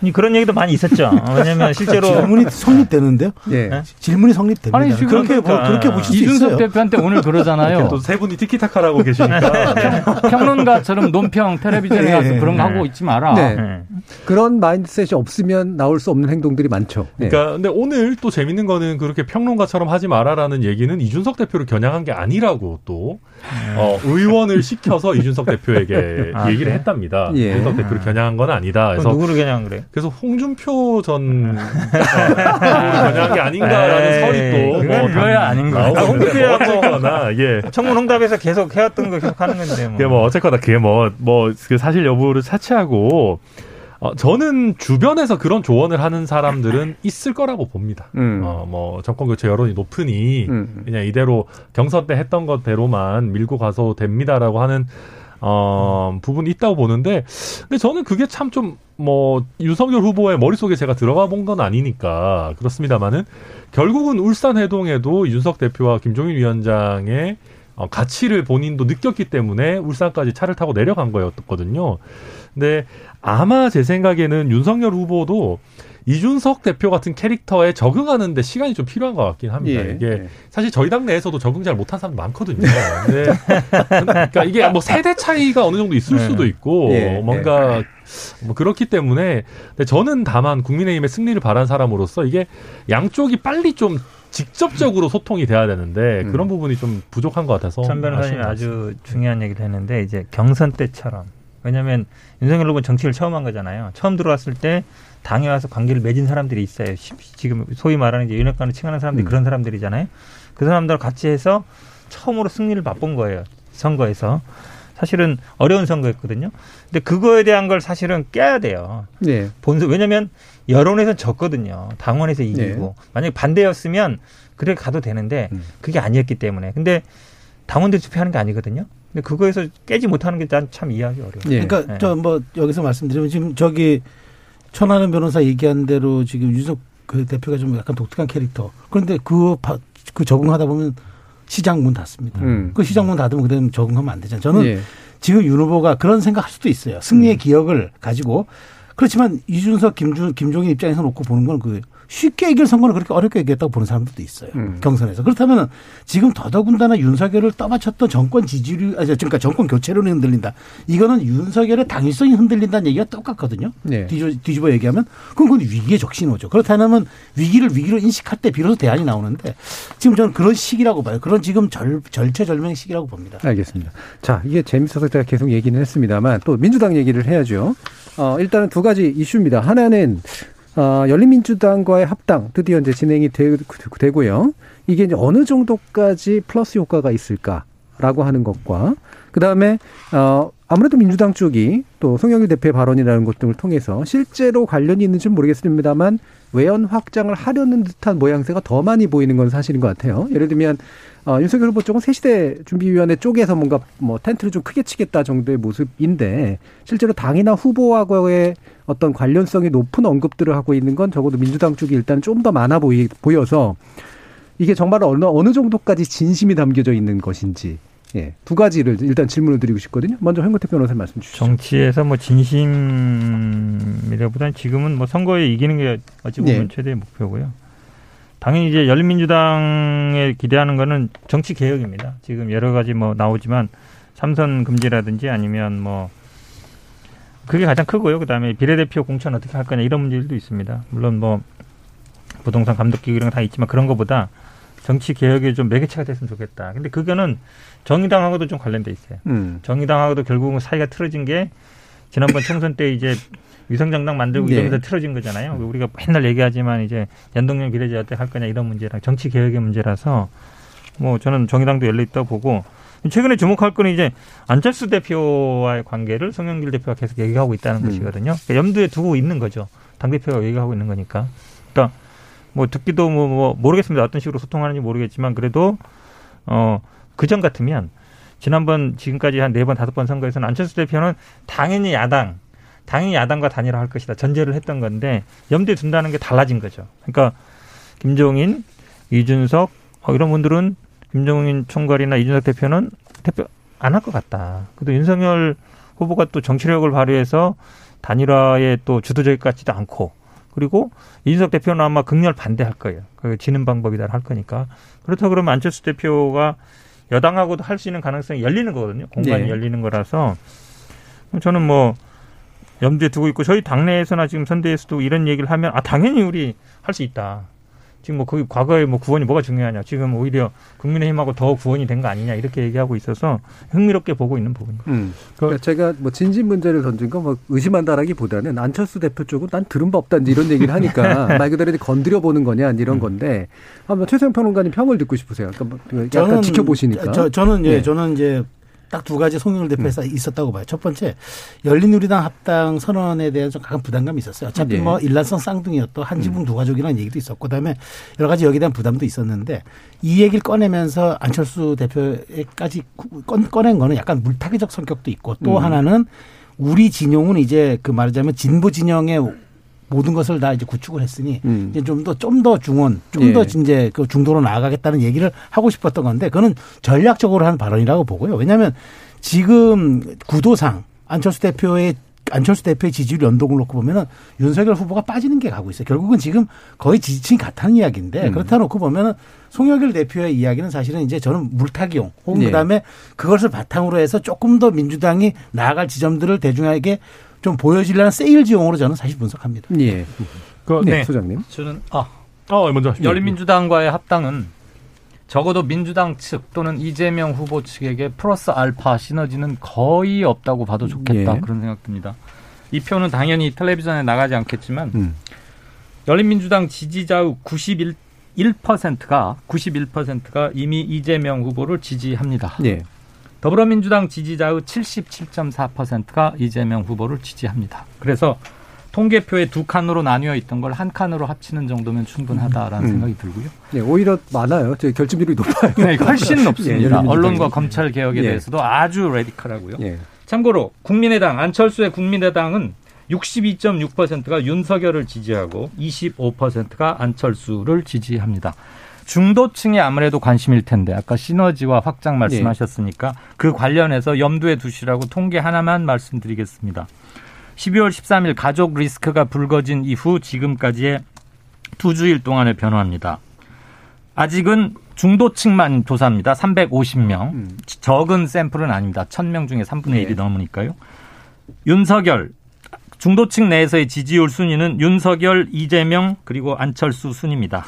아니, 그런 얘기도 많이 있었죠. 왜냐면 실제로 질문이 성립되는데요. 예. 네? 질문이 성립됩니다. 아니, 지금 그렇게 보- 그러니까 그렇게 보실 수 이준석 있어요. 대표한테 오늘 그러잖아요. 또 세 분이 티키타카라고 계시니까 평론가처럼 논평 텔레비전에 가서 예, 그런 거 예. 하고 있지 마라. 네. 네. 그런 마인드셋이 없으면 나올 수 없는 행동들이 많죠. 네. 그러니까 근데 오늘 또 재밌는 거는 그렇게 평론가처럼 하지 마라라는 얘기는 이준석 대표를 겨냥한 게 아니라고 또 어, 의원을 시켜서 이준석 대표에게 아, 얘기를? 했답니다. 예. 이준석 대표를 겨냥한 건 아니다. 그래서 누구를 그냥 그래? 그래서 홍준표 전게 아닌가라는 에이, 설이 또 그건 뭐 그거야 아닌 거야. 나오고 아, 홍준표야 뭐 뭐. 어쨌거나 예. 청문 홍답에서 계속 해왔던 거 계속 하는 건데 뭐. 그게 뭐 어쨌거나 그게 뭐뭐그 사실 여부를 차치하고 어, 저는 주변에서 그런 조언을 하는 사람들은 있을 거라고 봅니다. 음. 어, 뭐 정권 교체 여론이 높으니 음. 그냥 이대로 경선 때 했던 것대로만 밀고 가서 됩니다라고 하는 어, 부분이 있다고 보는데, 근데 저는 그게 참 좀, 뭐, 윤석열 후보의 머릿속에 제가 들어가 본 건 아니니까, 그렇습니다만은, 결국은 울산 해동에도 윤석 대표와 김종인 위원장의 어, 가치를 본인도 느꼈기 때문에 울산까지 차를 타고 내려간 거였거든요. 근데 아마 제 생각에는 윤석열 후보도 이준석 대표 같은 캐릭터에 적응하는데 시간이 좀 필요한 것 같긴 합니다. 예. 이게 사실 저희 당 내에서도 적응 잘 못한 사람 많거든요. 근데 그러니까 이게 뭐 세대 차이가 어느 정도 있을 네. 수도 있고 예. 뭔가 뭐 그렇기 때문에 근데 저는 다만 국민의힘의 승리를 바란 사람으로서 이게 양쪽이 빨리 좀 직접적으로 소통이 돼야 되는데 음. 그런 부분이 좀 부족한 것 같아서 천 변호사님이 같습니다. 아주 중요한 얘기를 했는데 이제 경선 때처럼 왜냐하면 윤석열 후보는 정치를 처음 한 거잖아요. 처음 들어왔을 때 당에 와서 관계를 맺은 사람들이 있어요. 시- 지금 소위 말하는 이제 윤핵관을 칭하는 사람들이 음. 그런 사람들이잖아요. 그 사람들과 같이 해서 처음으로 승리를 맛본 거예요. 선거에서. 사실은 어려운 선거였거든요. 근데 그거에 대한 걸 사실은 깨야 돼요. 네. 본선 왜냐면 여론에서 졌거든요. 당원에서 이기고 만약에 반대였으면 그래 가도 되는데 음. 그게 아니었기 때문에 근데 당원들 투표하는 게 아니거든요. 근데 그거에서 깨지 못하는 게 난 참 이해하기 어려워. 요 예. 그러니까 네. 저뭐 여기서 말씀드리면 지금 저기 천하는 변호사 얘기한 대로 지금 유석 그 대표가 좀 약간 독특한 캐릭터. 그런데 그, 바- 그 적응하다 보면 시장 문 닫습니다. 음. 그 시장 문 닫으면 그다음 적응하면 안 되잖아요. 저는 예. 지금 윤 후보가 그런 생각 할 수도 있어요. 승리의 음. 기억을 가지고 그렇지만 이준석, 김준, 김종인 입장에서 놓고 보는 건 그 쉽게 이길 선거는 그렇게 어렵게 이겼다고 보는 사람들도 있어요. 음. 경선에서. 그렇다면 지금 더더군다나 윤석열을 떠받쳤던 정권 지지율, 아니, 그러니까 정권 교체론이 흔들린다. 이거는 윤석열의 당위성이 흔들린다는 얘기가 똑같거든요. 네. 뒤집어, 뒤집어 얘기하면 그건 그건 위기의 적신호죠. 그렇다면 위기를 위기로 인식할 때 비로소 대안이 나오는데 지금 저는 그런 시기라고 봐요. 그런 지금 절, 절체절명의 시기라고 봅니다. 알겠습니다. 자, 이게 재밌어서 제가 계속 얘기는 했습니다만 또 민주당 얘기를 해야죠. 어, 일단은 두 가지 이슈입니다. 하나는 어, 열린민주당과의 합당 드디어 이제 진행이 되, 되고요. 이게 이제 어느 정도까지 플러스 효과가 있을까라고 하는 것과 그 다음에 어, 아무래도 민주당 쪽이 또 송영길 대표의 발언이라는 것 등을 통해서 실제로 관련이 있는지는 모르겠습니다만 외연 확장을 하려는 듯한 모양새가 더 많이 보이는 건 사실인 것 같아요. 예를 들면 어, 윤석열 후보 쪽은 새시대 준비위원회 쪽에서 뭔가 뭐 텐트를 좀 크게 치겠다 정도의 모습인데 실제로 당이나 후보하고의 어떤 관련성이 높은 언급들을 하고 있는 건 적어도 민주당 쪽이 일단 좀 더 많아 보이, 보여서 이게 정말 어느, 어느 정도까지 진심이 담겨져 있는 것인지 예, 두 가지를 일단 질문을 드리고 싶거든요. 먼저 황교태 변호사 말씀 주시죠. 정치에서 뭐 진심이라보다는 지금은 뭐 선거에 이기는 게 어찌 보면 네. 최대의 목표고요. 당연히 이제 열린민주당에 기대하는 거는 정치 개혁입니다. 지금 여러 가지 뭐 나오지만 삼선 금지라든지 아니면 뭐 그게 가장 크고요. 그다음에 비례대표 공천 어떻게 할 거냐 이런 문제들도 있습니다. 물론 뭐 부동산 감독 기구 이런 거 다 있지만 그런 거보다 정치 개혁에 좀 매개체가 됐으면 좋겠다. 근데 그거는 정의당하고도 좀 관련돼 있어요. 음. 정의당하고도 결국은 사이가 틀어진 게 지난번 총선 때 이제 위성정당 만들고 네. 이러면서 틀어진 거잖아요. 우리가 맨날 얘기하지만 이제 연동형 비례제 어떻게 할 거냐 이런 문제랑 정치 개혁의 문제라서 뭐 저는 정의당도 열려 있다고 보고 최근에 주목할 거는 이제 안철수 대표와의 관계를 송영길 대표가 계속 얘기하고 있다는 음. 것이거든요. 그러니까 염두에 두고 있는 거죠. 당 대표가 얘기하고 있는 거니까. 그러니까 뭐 듣기도 뭐, 뭐 모르겠습니다. 어떤 식으로 소통하는지 모르겠지만 그래도 어 그 전 같으면 지난번 지금까지 한 네 번 다섯 번 선거에서는 안철수 대표는 당연히 야당 당연히 야당과 단일화할 것이다 전제를 했던 건데 염두에 둔다는 게 달라진 거죠. 그러니까 김종인, 이준석 어, 이런 분들은 김종인 총괄이나 이준석 대표는 대표 안 할 것 같다. 그래도 윤석열 후보가 또 정치력을 발휘해서 단일화에 또 주도적 같지도 않고 그리고 이준석 대표는 아마 극렬 반대할 거예요. 그 지는 방법이다 할 거니까. 그렇다 그러면 안철수 대표가 여당하고도 할 수 있는 가능성이 열리는 거거든요. 공간이 네. 열리는 거라서 저는 뭐 염두에 두고 있고 저희 당내에서나 지금 선대에서도 이런 얘기를 하면 아 당연히 우리 할 수 있다. 지금 뭐 거기 과거에 뭐 구원이 뭐가 중요하냐. 지금 오히려 국민의힘하고 더 구원이 된 거 아니냐 이렇게 얘기하고 있어서 흥미롭게 보고 있는 부분입니다. 음. 그러니까 제가 뭐 진진 문제를 던진 건 뭐 의심한다라기보다는 안철수 대표 쪽은 난 들은 바 없다 이런 얘기를 하니까 말 그대로 이제 건드려 보는 거냐 이런 건데 한번 최소영 평론가님 평을 듣고 싶으세요. 그러니까 뭐 약간 지켜보시니까. 저, 저는 이제 네. 저는 이제 딱 두 가지 송영일 대표에서 있었다고 봐요. 첫 번째 열린우리당 합당 선언에 대한 좀 강한 부담감이 있었어요. 어차피 네. 뭐 일란성 쌍둥이였던 한 지붕 두 가족이라는 얘기도 있었고 그다음에 여러 가지 여기에 대한 부담도 있었는데 이 얘기를 꺼내면서 안철수 대표까지 꺼- 꺼낸 거는 약간 물타기적 성격도 있고 또 음. 하나는 우리 진영은 이제 그 말하자면 진보 진영의 모든 것을 다 이제 구축을 했으니 음. 이제 좀 더 좀 더 중원, 좀더 예. 이제 그 중도로 나아가겠다는 얘기를 하고 싶었던 건데 그거는 전략적으로 한 발언이라고 보고요. 왜냐하면 지금 구도상 안철수 대표의 안철수 대표의 지지율 연동을 놓고 보면은 윤석열 후보가 빠지는 게 가고 있어요. 결국은 지금 거의 지지층이 같다는 이야기인데 음. 그렇다 놓고 보면은 송영길 대표의 이야기는 사실은 이제 저는 물타기용 혹은 예. 그다음에 그것을 바탕으로 해서 조금 더 민주당이 나아갈 지점들을 대중에게 좀 보여지려는 세일즈용으로 저는 사실 분석합니다. 예. 그, 네, 네. 소장님. 저는 아 어, 먼저. 열린민주당과의 합당은 적어도 민주당 측 또는 이재명 후보 측에게 플러스 알파 시너지는 거의 없다고 봐도 좋겠다 예. 그런 생각 듭니다. 이 표는 당연히 텔레비전에 나가지 않겠지만 음. 열린민주당 지지자의 91%가 91%가 이미 이재명 후보를 지지합니다. 예. 더불어민주당 지지자의 77.4%가 이재명 후보를 지지합니다. 그래서 통계표에 두 칸으로 나뉘어 있던 걸 한 칸으로 합치는 정도면 충분하다라는 음. 생각이 들고요. 예, 오히려 많아요. 제 결집률이 높아요. 네, 훨씬 예, 높습니다. 열린민주당이. 언론과 검찰 개혁에 예. 대해서도 아주 레디컬하고요. 예. 참고로 국민의당 안철수의 국민의당은 62.6%가 윤석열을 지지하고 25%가 안철수를 지지합니다. 중도층이 아무래도 관심일 텐데 아까 시너지와 확장 말씀하셨으니까 그 관련해서 염두에 두시라고 통계 하나만 말씀드리겠습니다. 12월 13일 가족 리스크가 불거진 이후 지금까지의 두 주일 동안의 변화입니다. 아직은 중도층만 조사합니다. 350명. 음. 적은 샘플은 아닙니다. 1000명 중에 3분의 1이 네. 넘으니까요. 윤석열 중도층 내에서의 지지율 순위는 윤석열, 이재명 그리고 안철수 순입니다.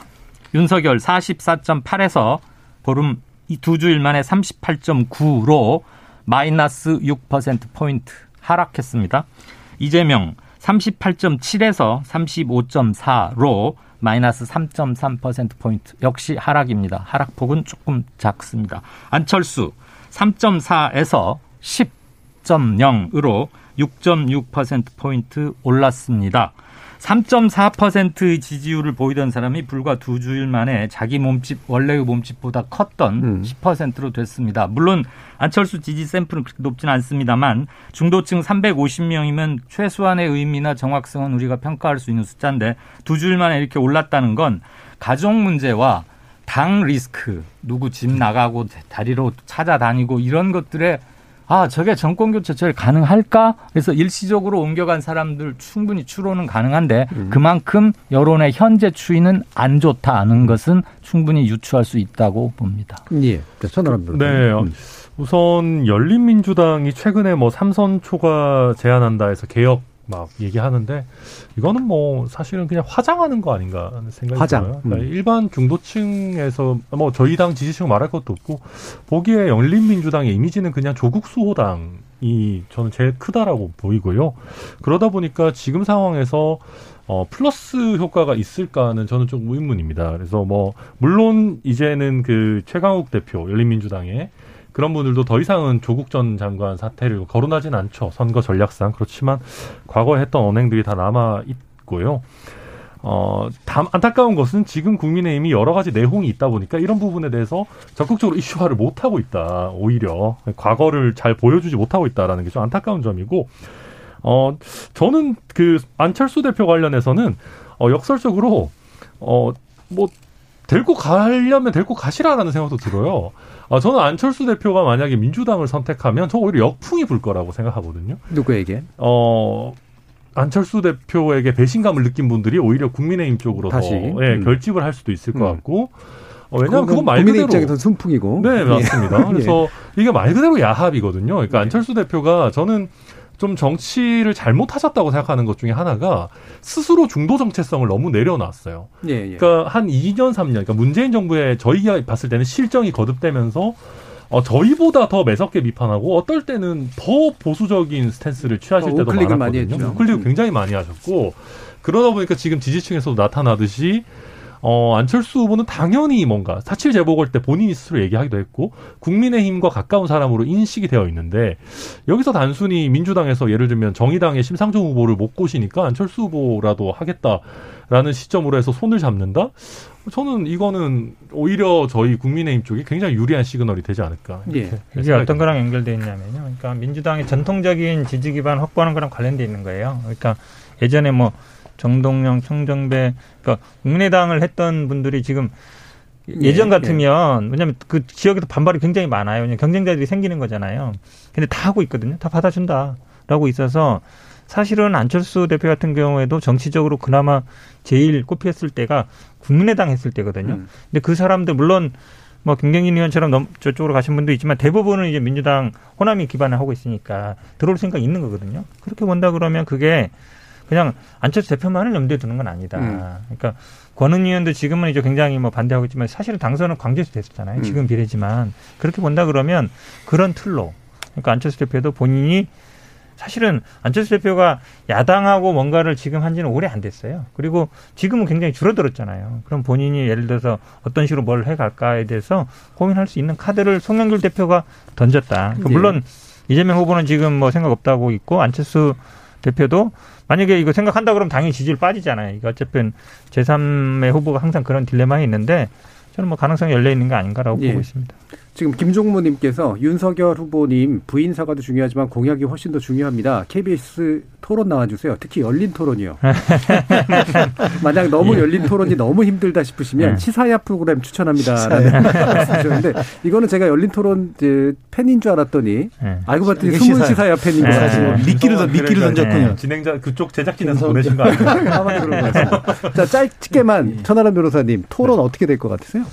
윤석열 44.8에서 보름 이두 주일 만에 38.9로 마이너스 6% 포인트 하락했습니다. 이재명 38.7에서 35.4로 마이너스 3.3% 포인트 역시 하락입니다. 하락폭은 조금 작습니다. 안철수 3.4에서 10.0으로 6.6% 포인트 올랐습니다. 3.4%의 지지율을 보이던 사람이 불과 두 주일 만에 자기 몸집 원래의 몸집보다 컸던 음. 10%로 됐습니다. 물론 안철수 지지 샘플은 그렇게 높지는 않습니다만 중도층 350명이면 최소한의 의미나 정확성은 우리가 평가할 수 있는 숫자인데 두 주일 만에 이렇게 올랐다는 건 가족 문제와 당 리스크, 누구 집 나가고 다리로 찾아다니고 이런 것들에 아, 저게 정권 교체 제일 가능할까? 그래서 일시적으로 옮겨간 사람들 충분히 추론은 가능한데 그만큼 여론의 현재 추이는 안 좋다는 것은 충분히 유추할 수 있다고 봅니다. 예. 네, 천하람 네. 어, 우선 열린민주당이 최근에 뭐 삼선 초과 제안한다 해서 개혁 막 얘기하는데 이거는 뭐 사실은 그냥 화장하는 거 아닌가 하는 생각이 화장. 들어요. 그러니까 음. 일반 중도층에서 뭐 저희 당 지지층 말할 것도 없고 보기에 열린민주당의 이미지는 그냥 조국 수호당이 저는 제일 크다라고 보이고요. 그러다 보니까 지금 상황에서 어, 플러스 효과가 있을까는 저는 좀 의문입니다. 그래서 뭐, 물론 이제는 그 최강욱 대표, 열린민주당의 그런 분들도 더 이상은 조국 전 장관 사태를 거론하진 않죠. 선거 전략상. 그렇지만 과거에 했던 언행들이 다 남아 있고요. 어, 다 안타까운 것은 지금 국민의힘이 여러 가지 내홍이 있다 보니까 이런 부분에 대해서 적극적으로 이슈화를 못하고 있다. 오히려. 과거를 잘 보여주지 못하고 있다라는 게 좀 안타까운 점이고, 어, 저는 그 안철수 대표 관련해서는 어, 역설적으로 어, 뭐 데리고 가려면 데리고 가시라라는 생각도 들어요. 아, 저는 안철수 대표가 만약에 민주당을 선택하면 저 오히려 역풍이 불 거라고 생각하거든요. 누구에게? 어, 안철수 대표에게 배신감을 느낀 분들이 오히려 국민의힘 쪽으로 다시? 더 예, 음. 결집을 할 수도 있을 것 음. 같고 어, 왜냐하면 그건 말 그대로 입장에서 순풍이고. 네, 예. 맞습니다. 그래서 이게 말 그대로 야합이거든요. 그러니까 안철수 대표가 저는 좀 정치를 잘못하셨다고 생각하는 것 중에 하나가 스스로 중도 정체성을 너무 내려놨어요. 예, 예. 그러니까 한 2년, 3년, 그러니까 문재인 정부의 저희가 봤을 때는 실정이 거듭되면서 어, 저희보다 더 매섭게 비판하고 어떨 때는 더 보수적인 스탠스를 취하실 어, 때도 많았거든요. 우클릭 음. 굉장히 많이 하셨고 그러다 보니까 지금 지지층에서도 나타나듯이 어, 안철수 후보는 당연히 뭔가 사칠 재보궐 때 본인이 스스로 얘기하기도 했고 국민의힘과 가까운 사람으로 인식이 되어 있는데 여기서 단순히 민주당에서 예를 들면 정의당의 심상정 후보를 못 꼬시니까 안철수 후보라도 하겠다라는 시점으로 해서 손을 잡는다? 저는 이거는 오히려 저희 국민의힘 쪽에 굉장히 유리한 시그널이 되지 않을까. 예. 이게 어떤 거랑 연결돼 있냐면요. 그러니까 민주당의 전통적인 지지 기반 확보하는 거랑 관련돼 있는 거예요. 그러니까 예전에 뭐 정동영, 청정배, 그러니까 국민의당을 했던 분들이 지금 예전 예, 같으면 왜냐하면 그 지역에서 반발이 굉장히 많아요. 왜냐면 경쟁자들이 생기는 거잖아요. 근데 다 하고 있거든요. 다 받아준다라고 있어서 사실은 안철수 대표 같은 경우에도 정치적으로 그나마 제일 꼽혔을 때가 국민의당 했을 때거든요. 음. 근데 그 사람들 물론 뭐 김경진 의원처럼 넘, 저쪽으로 가신 분도 있지만 대부분은 이제 민주당 호남이 기반을 하고 있으니까 들어올 생각이 있는 거거든요. 그렇게 본다 그러면 그게 그냥 안철수 대표만을 염두에 두는 건 아니다. 음. 그러니까 권은 의원도 지금은 이제 굉장히 뭐 반대하고 있지만 사실은 당선은 광주에서 됐었잖아요. 음. 지금 비례지만 그렇게 본다 그러면 그런 틀로 그러니까 안철수 대표도 본인이 사실은 안철수 대표가 야당하고 뭔가를 지금 한 지는 오래 안 됐어요. 그리고 지금은 굉장히 줄어들었잖아요. 그럼 본인이 예를 들어서 어떤 식으로 뭘 해갈까에 대해서 고민할 수 있는 카드를 송영길 대표가 던졌다. 그 예. 물론 이재명 후보는 지금 뭐 생각 없다고 있고 안철수 대표도 만약에 이거 생각한다 그러면 당연히 지지율 빠지잖아요. 이거 어쨌든 제3의 후보가 항상 그런 딜레마에 있는데 저는 뭐 가능성이 열려 있는 게 아닌가라고 예. 보고 있습니다. 지금 김종무님께서 윤석열 후보님 부인 사과도 중요하지만 공약이 훨씬 더 중요합니다. KBS 토론 나와주세요. 특히 열린 토론이요. 만약 너무 예. 열린 토론이 너무 힘들다 싶으시면 예. 시사야 프로그램 추천합니다. 말씀하셨는데 이거는 제가 열린 토론 팬인 줄 알았더니 예. 알고 봤더니 숨은 시사야. 시사야 팬인 거 예. 사실. 예. 미끼를 던- 미끼를 던졌군요. 진행자 그쪽 제작진에서 보내신 거 아니에요? 아마도 그런 것 같습니다. 자, 짧게만 천하람 변호사님 토론 어떻게 될 것 같으세요?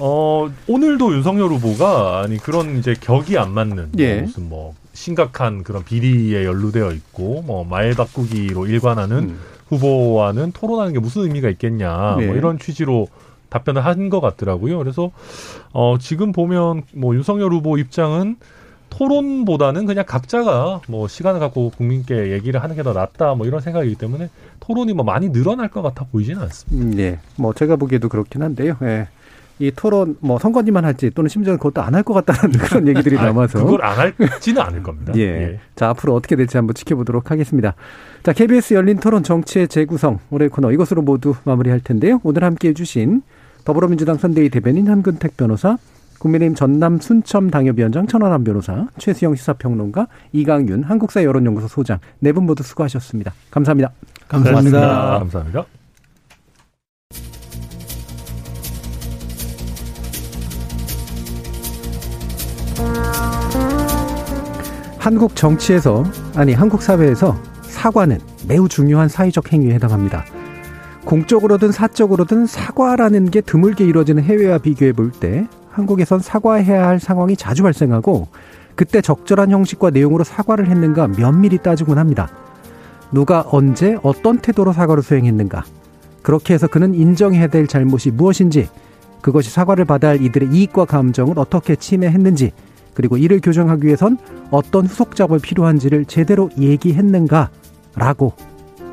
어, 오늘도 윤석열 후보가 아니 그런 이제 격이 안 맞는 예. 뭐 무슨 뭐 심각한 그런 비리에 연루되어 있고 뭐말 바꾸기로 일관하는 음. 후보와는 토론하는 게 무슨 의미가 있겠냐 네. 뭐 이런 취지로 답변을 한 것 같더라고요. 그래서 어 지금 보면 뭐 윤석열 후보 입장은 토론보다는 그냥 각자가 뭐 시간을 갖고 국민께 얘기를 하는 게 더 낫다 뭐 이런 생각이기 때문에 토론이 뭐 많이 늘어날 것 같아 보이지는 않습니다. 음, 예. 뭐 제가 보기에도 그렇긴 한데요. 예. 이 토론 뭐 선거님만 할지 또는 심지어 그것도 안 할 것 같다는 그런 얘기들이 아, 남아서 그걸 안 할지는 않을 겁니다. 예. 자, 앞으로 어떻게 될지 한번 지켜보도록 하겠습니다. 자, KBS 열린 토론 정치의 재구성 올해 코너 이것으로 모두 마무리할 텐데요. 오늘 함께 해 주신 더불어민주당 선대위 대변인 현근택 변호사, 국민의힘 전남 순천 당협위원장 천하람 변호사, 최수영 시사평론가, 이강윤 한국사 여론연구소 소장 네 분 모두 수고하셨습니다. 감사합니다. 감사합니다. 감사합니다. 한국 정치에서 아니 한국 사회에서 사과는 매우 중요한 사회적 행위에 해당합니다. 공적으로든 사적으로든 사과라는 게 드물게 이루어지는 해외와 비교해 볼 때 한국에선 사과해야 할 상황이 자주 발생하고 그때 적절한 형식과 내용으로 사과를 했는가 면밀히 따지곤 합니다. 누가 언제 어떤 태도로 사과를 수행했는가 그렇게 해서 그는 인정해야 될 잘못이 무엇인지 그것이 사과를 받아야 할 이들의 이익과 감정을 어떻게 침해했는지 그리고 이를 교정하기 위해선 어떤 후속 작업이 필요한지를 제대로 얘기했는가라고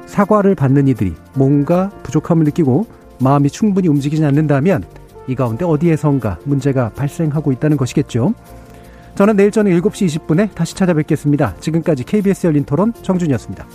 사과를 받는 이들이 뭔가 부족함을 느끼고 마음이 충분히 움직이지 않는다면 이 가운데 어디에선가 문제가 발생하고 있다는 것이겠죠. 저는 내일 저녁 7시 20분에 다시 찾아뵙겠습니다. 지금까지 KBS 열린 토론 정준이었습니다.